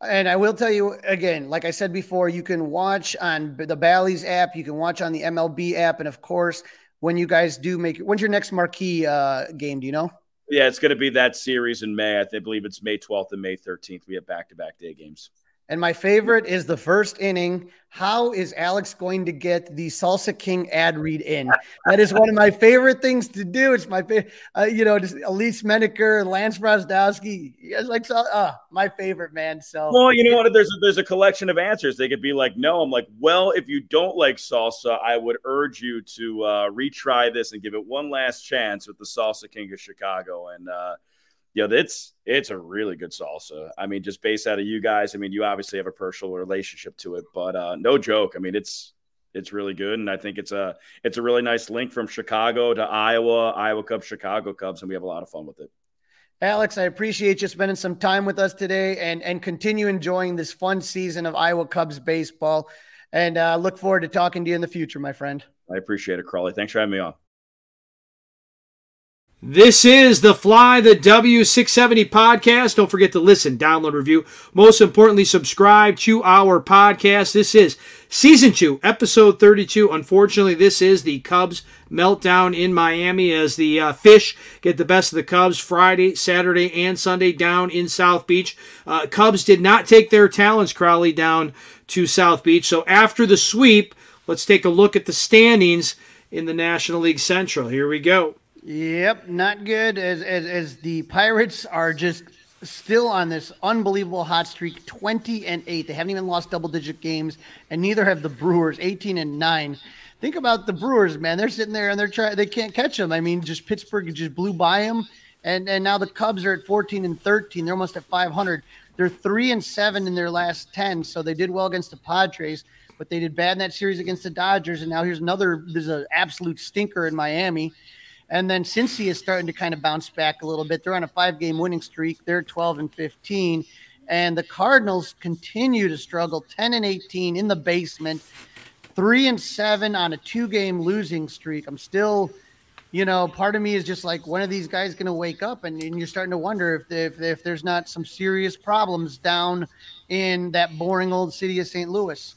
And I will tell you again, like I said before, you can watch on the Bally's app, you can watch on the MLB app, and of course, when you guys do make when's your next marquee uh, game? Do you know? Yeah, it's going to be that series in May. I believe it's May 12th and May 13th. We have back to back day games. And my favorite is the first inning. How is Alex going to get the Salsa King ad read in? That is one of my favorite things to do. It's my favorite, uh, you know, just Elise Menaker, Lance Brozdowski. Guys like, uh, my favorite, man. So, well, you know what? There's a, there's a collection of answers. They could be like, no. I'm like, well, if you don't like salsa, I would urge you to uh, retry this and give it one last chance with the Salsa King of Chicago. And, uh, yeah, it's it's a really good salsa. I mean, just based out of you guys. I mean, you obviously have a personal relationship to it, but uh, no joke. I mean, it's it's really good, and I think it's a it's a really nice link from Chicago to Iowa, Iowa Cubs, Chicago Cubs, and we have a lot of fun with it. Alex, I appreciate you spending some time with us today, and and continue enjoying this fun season of Iowa Cubs baseball. And uh, look forward to talking to you in the future, my friend. I appreciate it, Crawly. Thanks for having me on. This is the Fly the W670 podcast. Don't forget to listen, download, review. Most importantly, subscribe to our podcast. This is season two, episode 32. Unfortunately, this is the Cubs meltdown in Miami as the uh, Fish get the best of the Cubs Friday, Saturday, and Sunday down in South Beach. Uh, Cubs did not take their talents, Crawly, down to South Beach. So after the sweep, let's take a look at the standings in the National League Central. Here we go. Yep, not good. As, as as the Pirates are just still on this unbelievable hot streak, twenty and eight. They haven't even lost double digit games, and neither have the Brewers, eighteen and nine. think about the Brewers, man. They're sitting there and they're trying. They can't catch them. I mean, just Pittsburgh just blew by them, and and now the Cubs are at 14 and 13. They're almost at 500. They're three and seven in their last 10, so they did well against the Padres, but they did bad in that series against the Dodgers. And now here's another. There's an absolute stinker in Miami. And then Cincy is starting to kind of bounce back a little bit. They're on a five game winning streak. They're 12 and 15. And the Cardinals continue to struggle 10 and 18 in the basement, three and seven on a two game losing streak. I'm still, you know, part of me is just like, when are these guys going to wake up? And, and, you're starting to wonder if, if, if there's not some serious problems down in that boring old city of St. Louis.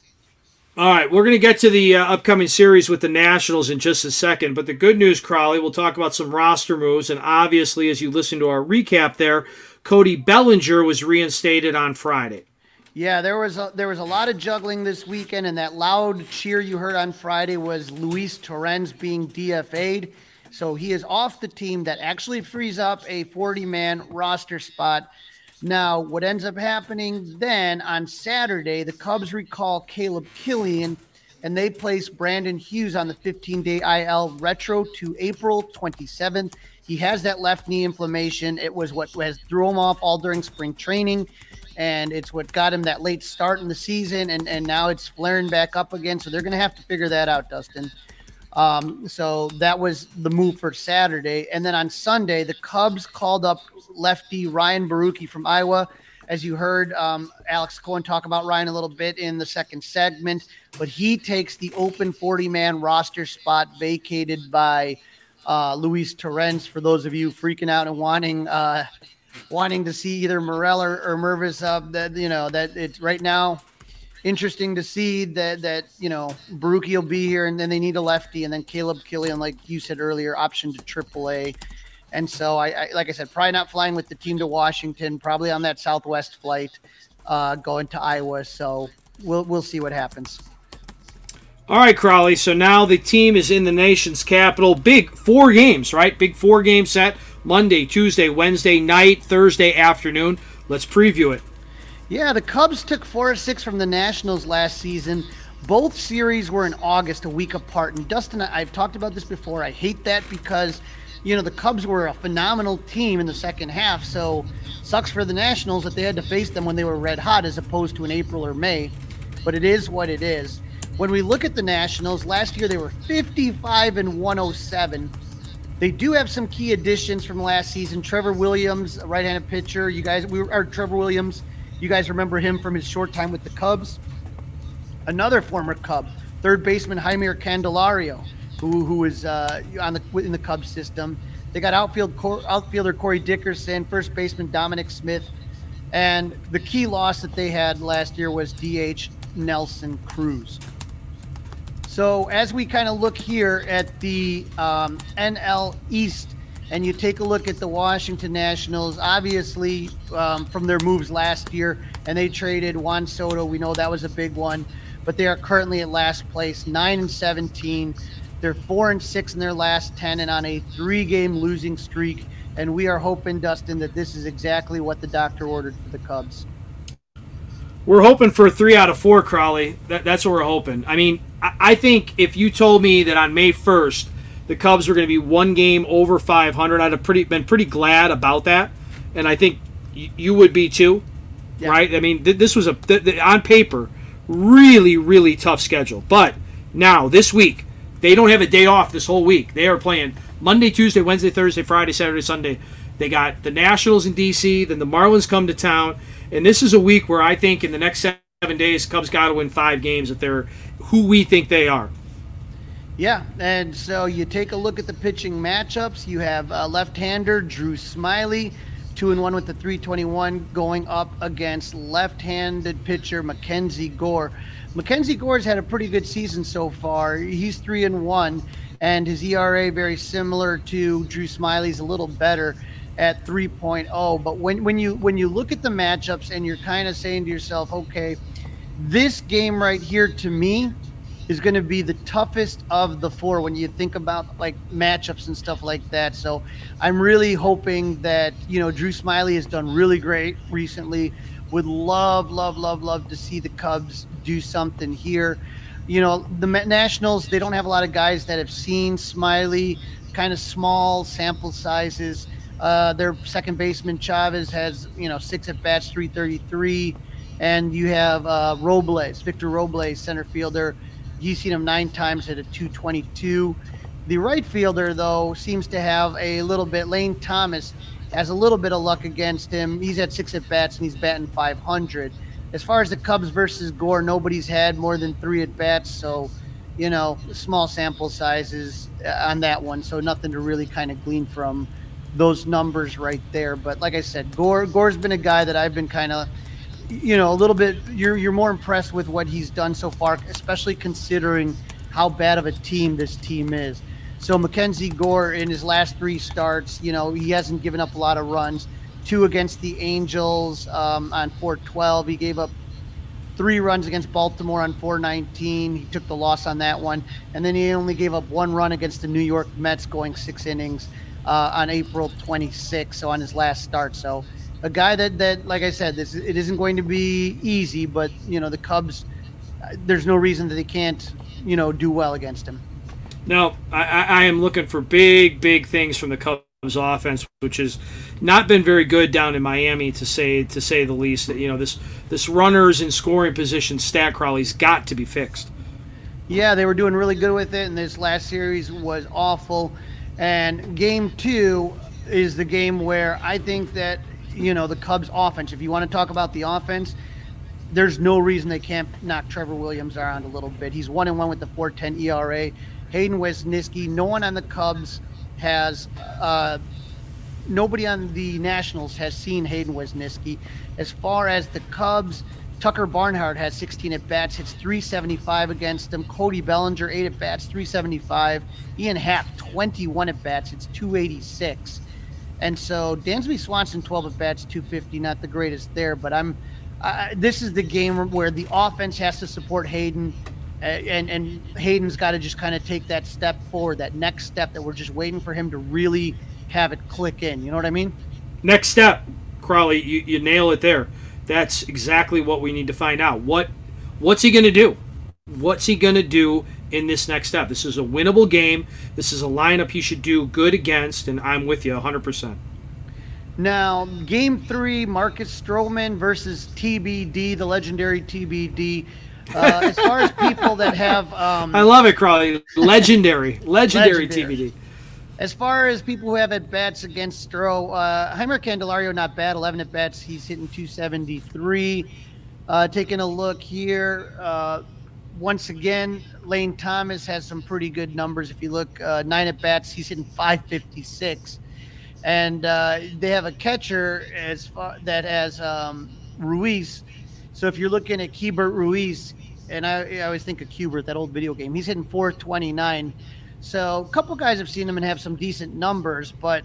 All right, we're going to get to the uh, upcoming series with the Nationals in just a second. But the good news, Crawly, we'll talk about some roster moves. And obviously, as you listen to our recap there, Cody Bellinger was reinstated on Friday. Yeah, there was a, there was a lot of juggling this weekend, and that loud cheer you heard on Friday was Luis Torrens being DFA'd. So he is off the team. That actually frees up a 40 man roster spot now, what ends up happening then on Saturday, the Cubs recall Caleb Killian and they place Brandon Hughes on the 15 day IL retro to April 27th. He has that left knee inflammation. It was what has threw him off all during spring training, and it's what got him that late start in the season. And, and now it's flaring back up again. So they're going to have to figure that out, Dustin. Um, so that was the move for Saturday. And then on Sunday, the Cubs called up lefty Ryan Borucki from Iowa. As you heard um, Alex Cohen talk about Ryan a little bit in the second segment, but he takes the open 40 man roster spot vacated by uh, Luis Torrens. For those of you freaking out and wanting uh, wanting to see either Morel or, or Mervis, uh, that you know that it's right now interesting to see that that you know Borucki will be here, and then they need a lefty, and then Caleb Killian, like you said earlier, option to AAA. And so I, I like I said, probably not flying with the team to Washington, probably on that Southwest flight, uh, going to Iowa. So we'll we'll see what happens. All right, Crawly. So now the team is in the nation's capital. Big four games, right? Big four game set. Monday, Tuesday, Wednesday night, Thursday afternoon. Let's preview it. Yeah, the Cubs took four or six from the Nationals last season. Both series were in August, a week apart. And Dustin, I've talked about this before. I hate that because, you know, the Cubs were a phenomenal team in the second half. So sucks for the Nationals that they had to face them when they were red hot as opposed to in April or May. But it is what it is. When we look at the Nationals, last year they were 55 and 107. They do have some key additions from last season. Trevor Williams, right-handed pitcher. You guys, we were, Trevor Williams you guys remember him from his short time with the Cubs. Another former Cub, third baseman Jeimer Candelario, who who is uh, on the in the Cubs system. They got outfield outfielder Corey Dickerson, first baseman Dominic Smith, and the key loss that they had last year was DH Nelson Cruz. So as we kind of look here at the um, NL East and you take a look at the Washington Nationals, obviously um, from their moves last year, and they traded Juan Soto. We know that was a big one, but they are currently at last place, nine and seventeen. They're four and six in their last ten, and on a three-game losing streak. And we are hoping, Dustin, that this is exactly what the doctor ordered for the Cubs. We're hoping for three out of four, Crawly. That, that's what we're hoping. I mean, I, I think if you told me that on May first the Cubs were going to be one game over 500. I'd have pretty been pretty glad about that, and I think y- you would be too, yeah. right? I mean, th- this was a th- th- on paper really really tough schedule, but now this week they don't have a day off this whole week. They are playing Monday, Tuesday, Wednesday, Thursday, Friday, Saturday, Sunday. They got the Nationals in DC, then the Marlins come to town, and this is a week where I think in the next seven days, Cubs got to win five games if they're who we think they are. Yeah, and so you take a look at the pitching matchups. You have uh, left-hander Drew Smyly, two and one with the 321, going up against left-handed pitcher Mackenzie Gore. Mackenzie Gore's had a pretty good season so far. He's three and one, and his ERA very similar to Drew Smyly's, a little better at 3.0. But when when you when you look at the matchups and you're kind of saying to yourself, okay, this game right here to me is going to be the toughest of the four when you think about like matchups and stuff like that. So I'm really hoping that, you know, Drew Smyly has done really great recently. Would love, love, love, love to see the Cubs do something here. you know, the Nationals, they don't have a lot of guys that have seen Smyly, kind of small sample sizes. Uh, their second baseman Chavez has, you know, six at bats, 333. And you have uh, Robles, Victor Robles, center fielder. You've seen him nine times at a 222. The right fielder, though, seems to have a little bit. Lane Thomas has a little bit of luck against him. He's at six at bats and he's batting 500. As far as the Cubs versus Gore, nobody's had more than three at bats, so you know, small sample sizes uh, on that one, so nothing to really kind of glean from those numbers right there. But like I said, Gore Gore's been a guy that I've been kind of, you know, a little bit. You're you're more impressed with what he's done so far, especially considering how bad of a team this team is. So Mackenzie Gore in his last three starts, you know, he hasn't given up a lot of runs. Two against the Angels um, on 412. He gave up three runs against Baltimore on 419. He took the loss on that one. And then he only gave up one run against the New York Mets going six innings uh, on April 26th, so on his last start. So a guy that, that like I said, this it isn't going to be easy, but, you know, the Cubs, there's no reason that they can't, you know, do well against him. No, I, I am looking for big, big things from the Cubs offense, which has not been very good down in Miami to say to say the least. You know, this this runners in scoring position stat crawly's got to be fixed. Yeah, they were doing really good with it, and this last series was awful. And game two is the game where I think that you know the Cubs offense. If you want to talk about the offense, there's no reason they can't knock Trevor Williams around a little bit. He's one and one with the 4.10 ERA. Hayden Wesneski. No one on the Cubs has, uh, nobody on the Nationals has seen Hayden Wesneski. As far as the Cubs, Tucker Barnhart has 16 at bats, hits 375 against them. Cody Bellinger, 8 at bats, 375. Ian Happ, 21 at bats, it's 286. And so Dansby Swanson, 12 at bats, 250, not the greatest there, but I'm. Uh, this is the game where the offense has to support Hayden and and Hayden's got to just kind of take that step forward, that next step that we're just waiting for him to really have it click in. You know what I mean? Next step, Crawly, you, you nail it there. That's exactly what we need to find out. What what's he going to do? What's he going to do in this next step? This is a winnable game. This is a lineup you should do good against, and I'm with you 100%. Now, game three, Marcus Stroman versus TBD, the legendary TBD. Uh, as far as people that have, um, I love it, Crawly. Legendary, legendary, legendary. TBD. As far as people who have at bats against Stroh, uh, Jeimer Candelario not bad, 11 at bats. He's hitting 273. Uh, taking a look here, uh, once again, Lane Thomas has some pretty good numbers. If you look, uh, nine at bats, he's hitting 556, and uh, they have a catcher as far that has um, Ruiz. So if you're looking at Keibert Ruiz, and I, I always think of Q*bert, that old video game. He's hitting 429. So a couple guys have seen him and have some decent numbers, but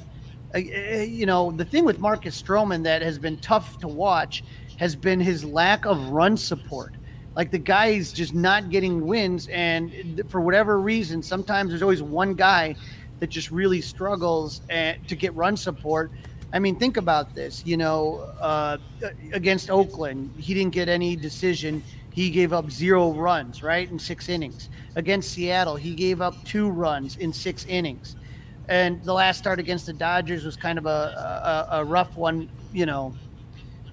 uh, uh, you know the thing with Marcus Stroman that has been tough to watch has been his lack of run support. Like the guy is just not getting wins, and for whatever reason, sometimes there's always one guy that just really struggles uh, to get run support. I mean, think about this. You know, uh, against Oakland, he didn't get any decision he gave up zero runs, right, in six innings. Against Seattle, he gave up two runs in six innings. And the last start against the Dodgers was kind of a, a, a rough one, you know.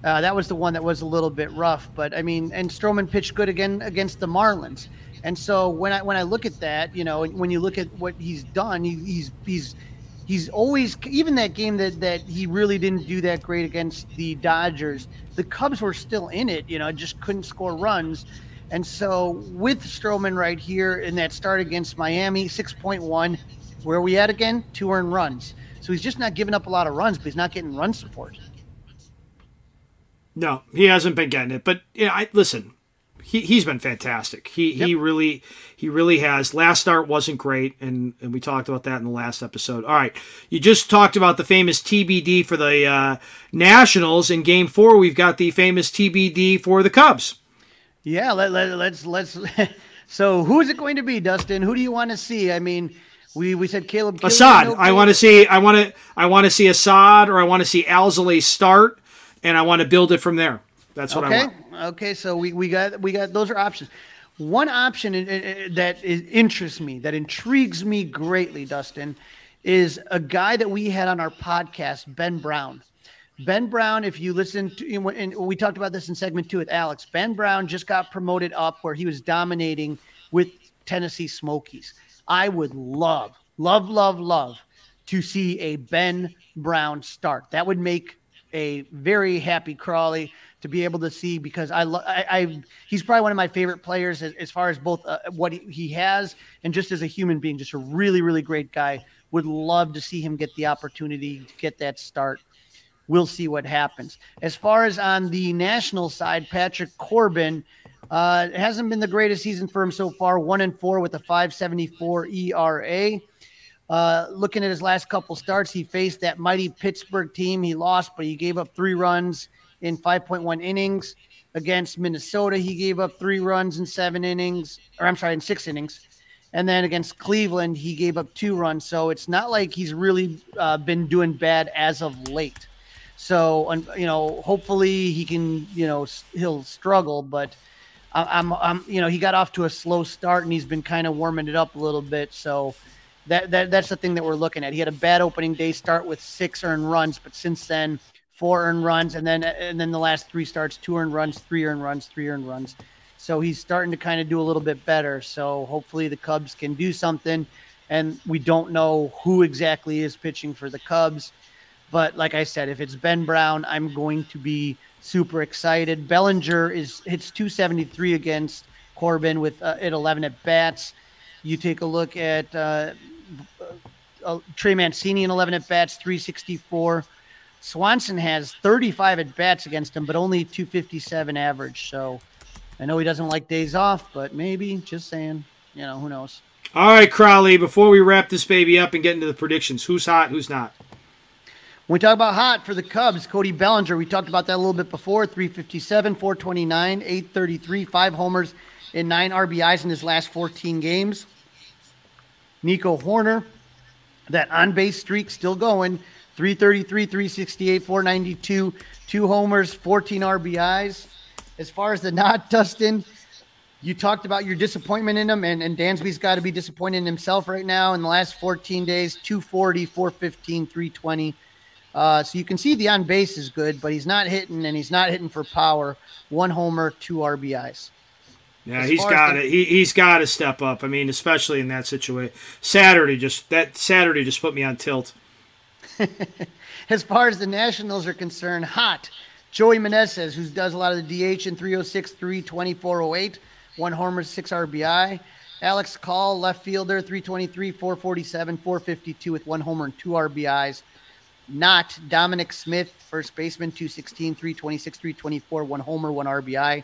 Uh, that was the one that was a little bit rough, but I mean, and Stroman pitched good again against the Marlins. And so when I when I look at that, you know, when you look at what he's done, he, he's he's he's always even that game that that he really didn't do that great against the Dodgers. The Cubs were still in it, you know, just couldn't score runs. And so with Stroman right here in that start against Miami, 6.1, where are we at again? Two earned runs. So he's just not giving up a lot of runs, but he's not getting run support. No, he hasn't been getting it. But yeah, I listen he he's been fantastic. He yep. he really he really has. Last start wasn't great, and and we talked about that in the last episode. All right, you just talked about the famous TBD for the uh, Nationals. In Game Four, we've got the famous TBD for the Cubs. Yeah, let, let let's let's. so who is it going to be, Dustin? Who do you want to see? I mean. We, we said Caleb. Assad. No I want to see. I want to. I want to see Assad, or I want to see Alzolay start, and I want to build it from there. That's what okay. I want. Okay, so we, we got we got those are options. one option uh, uh, uh, that interests me, that intrigues me greatly, Dustin, is a guy that we had on our podcast, Ben Brown. Ben Brown, if you listen to, and we talked about this in segment two with Alex, Ben Brown just got promoted up where he was dominating with Tennessee Smokies. I would love, love, love, love to see a Ben Brown start. That would make a very happy Crawly to be able to see because I, I, I he's probably one of my favorite players as, as far as both uh, what he, has and just as a human being, just a really, really great guy. Would love to see him get the opportunity to get that start. We'll see what happens. As far as on the national side, Patrick Corbin uh, hasn't been the greatest season for him so far. One and four with a 5.74 ERA. Uh, looking at his last couple starts, he faced that mighty Pittsburgh team. He lost, but he gave up three runs in 5.1 innings. Against Minnesota, he gave up three runs in seven innings, or I'm sorry, in six innings. And then against Cleveland, he gave up two runs. So it's not like he's really uh, been doing bad as of late. So, you know, hopefully he can, you know, he'll struggle, but I'm, I'm, you know, he got off to a slow start and he's been kind of warming it up a little bit. So that, that that's the thing that we're looking at. He had a bad opening day start with six earned runs, but since then, four earned runs, and then and then the last three starts, two earned runs, three earned runs, three earned runs. So he's starting to kind of do a little bit better. So hopefully the Cubs can do something. And we don't know who exactly is pitching for the Cubs. But like I said, if it's Ben Brown, I'm going to be super excited. Bellinger is hits 273 against Corbin with uh, at 11 at bats. You take a look at uh, uh, Trey Mancini in 11 at bats, 364. Swanson has 35 at bats against him, but only 257 average. So I know he doesn't like days off, but maybe just saying, you know, who knows. All right, Crawly, before we wrap this baby up and get into the predictions, who's hot, who's not? When we talk about hot for the Cubs, Cody Bellinger, we talked about that a little bit before 357, 429, 833, five homers, and nine RBIs in his last 14 games. Nico Hoerner, that on base streak still going 333, 368, 492, two homers, 14 RBIs. As far as the not, Dustin, you talked about your disappointment in him, and, and Dansby's got to be disappointed in himself right now. In the last 14 days, 240, 415, 320. Uh, so you can see the on base is good, but he's not hitting, and he's not hitting for power. One homer, two RBIs. Yeah, as he's got it. He he's got to step up. I mean, especially in that situation. Saturday just that Saturday just put me on tilt. as far as the Nationals are concerned, hot. Joey Meneses, who does a lot of the DH in 306, 320, 408, one homer, six RBI. Alex Call, left fielder, 323, 447, 452 with one homer and two RBIs not Dominic Smith, first baseman, 216, 326, 324, one homer, one RBI.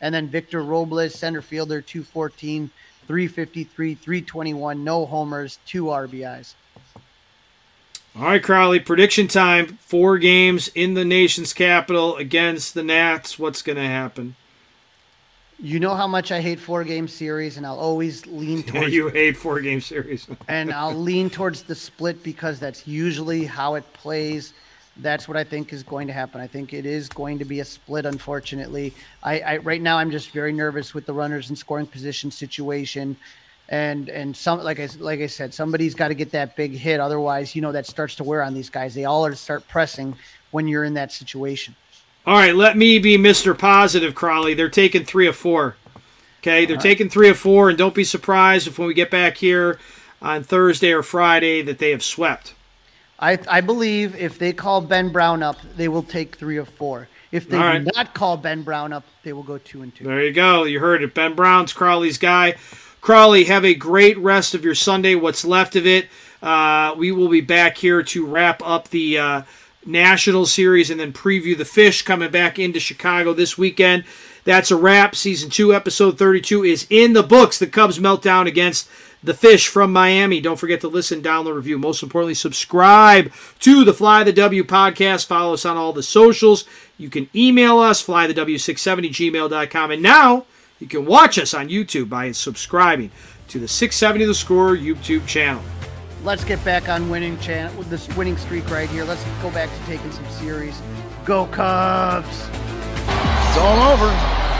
And then Victor Robles, center fielder, 214, 353, 321, no homers, two RBIs. All right, Crawly, prediction time. Four games in the nation's capital against the Nats. What's going to happen? You know how much I hate four game series, and I'll always lean towards. you hate four game series. and I'll lean towards the split because that's usually how it plays. That's what I think is going to happen. I think it is going to be a split. Unfortunately, I, I right now I'm just very nervous with the runners in scoring position situation, and and some like I like I said, somebody's got to get that big hit. Otherwise, you know that starts to wear on these guys. They all are to start pressing when you're in that situation. All right, let me be Mr. Positive, Crawly. They're taking three of four. Okay, they're right. taking three of four, and don't be surprised if when we get back here on Thursday or Friday that they have swept. I, I believe if they call Ben Brown up, they will take three of four. If they right. do not call Ben Brown up, they will go two and two. There you go. You heard it. Ben Brown's Crawly's guy. Crawly, have a great rest of your Sunday. What's left of it. Uh, we will be back here to wrap up the. Uh, National Series and then preview the Fish coming back into Chicago this weekend. That's a wrap. Season 2, Episode 32 is in the books. The Cubs meltdown against the Fish from Miami. Don't forget to listen, download, the review. Most importantly, subscribe to the Fly the W podcast. Follow us on all the socials. You can email us, flythew670gmail.com. And now you can watch us on YouTube by subscribing to the 670 The Score YouTube channel let's get back on winning channel with this winning streak right here. Let's go back to taking some series. Go Cubs! It's all over.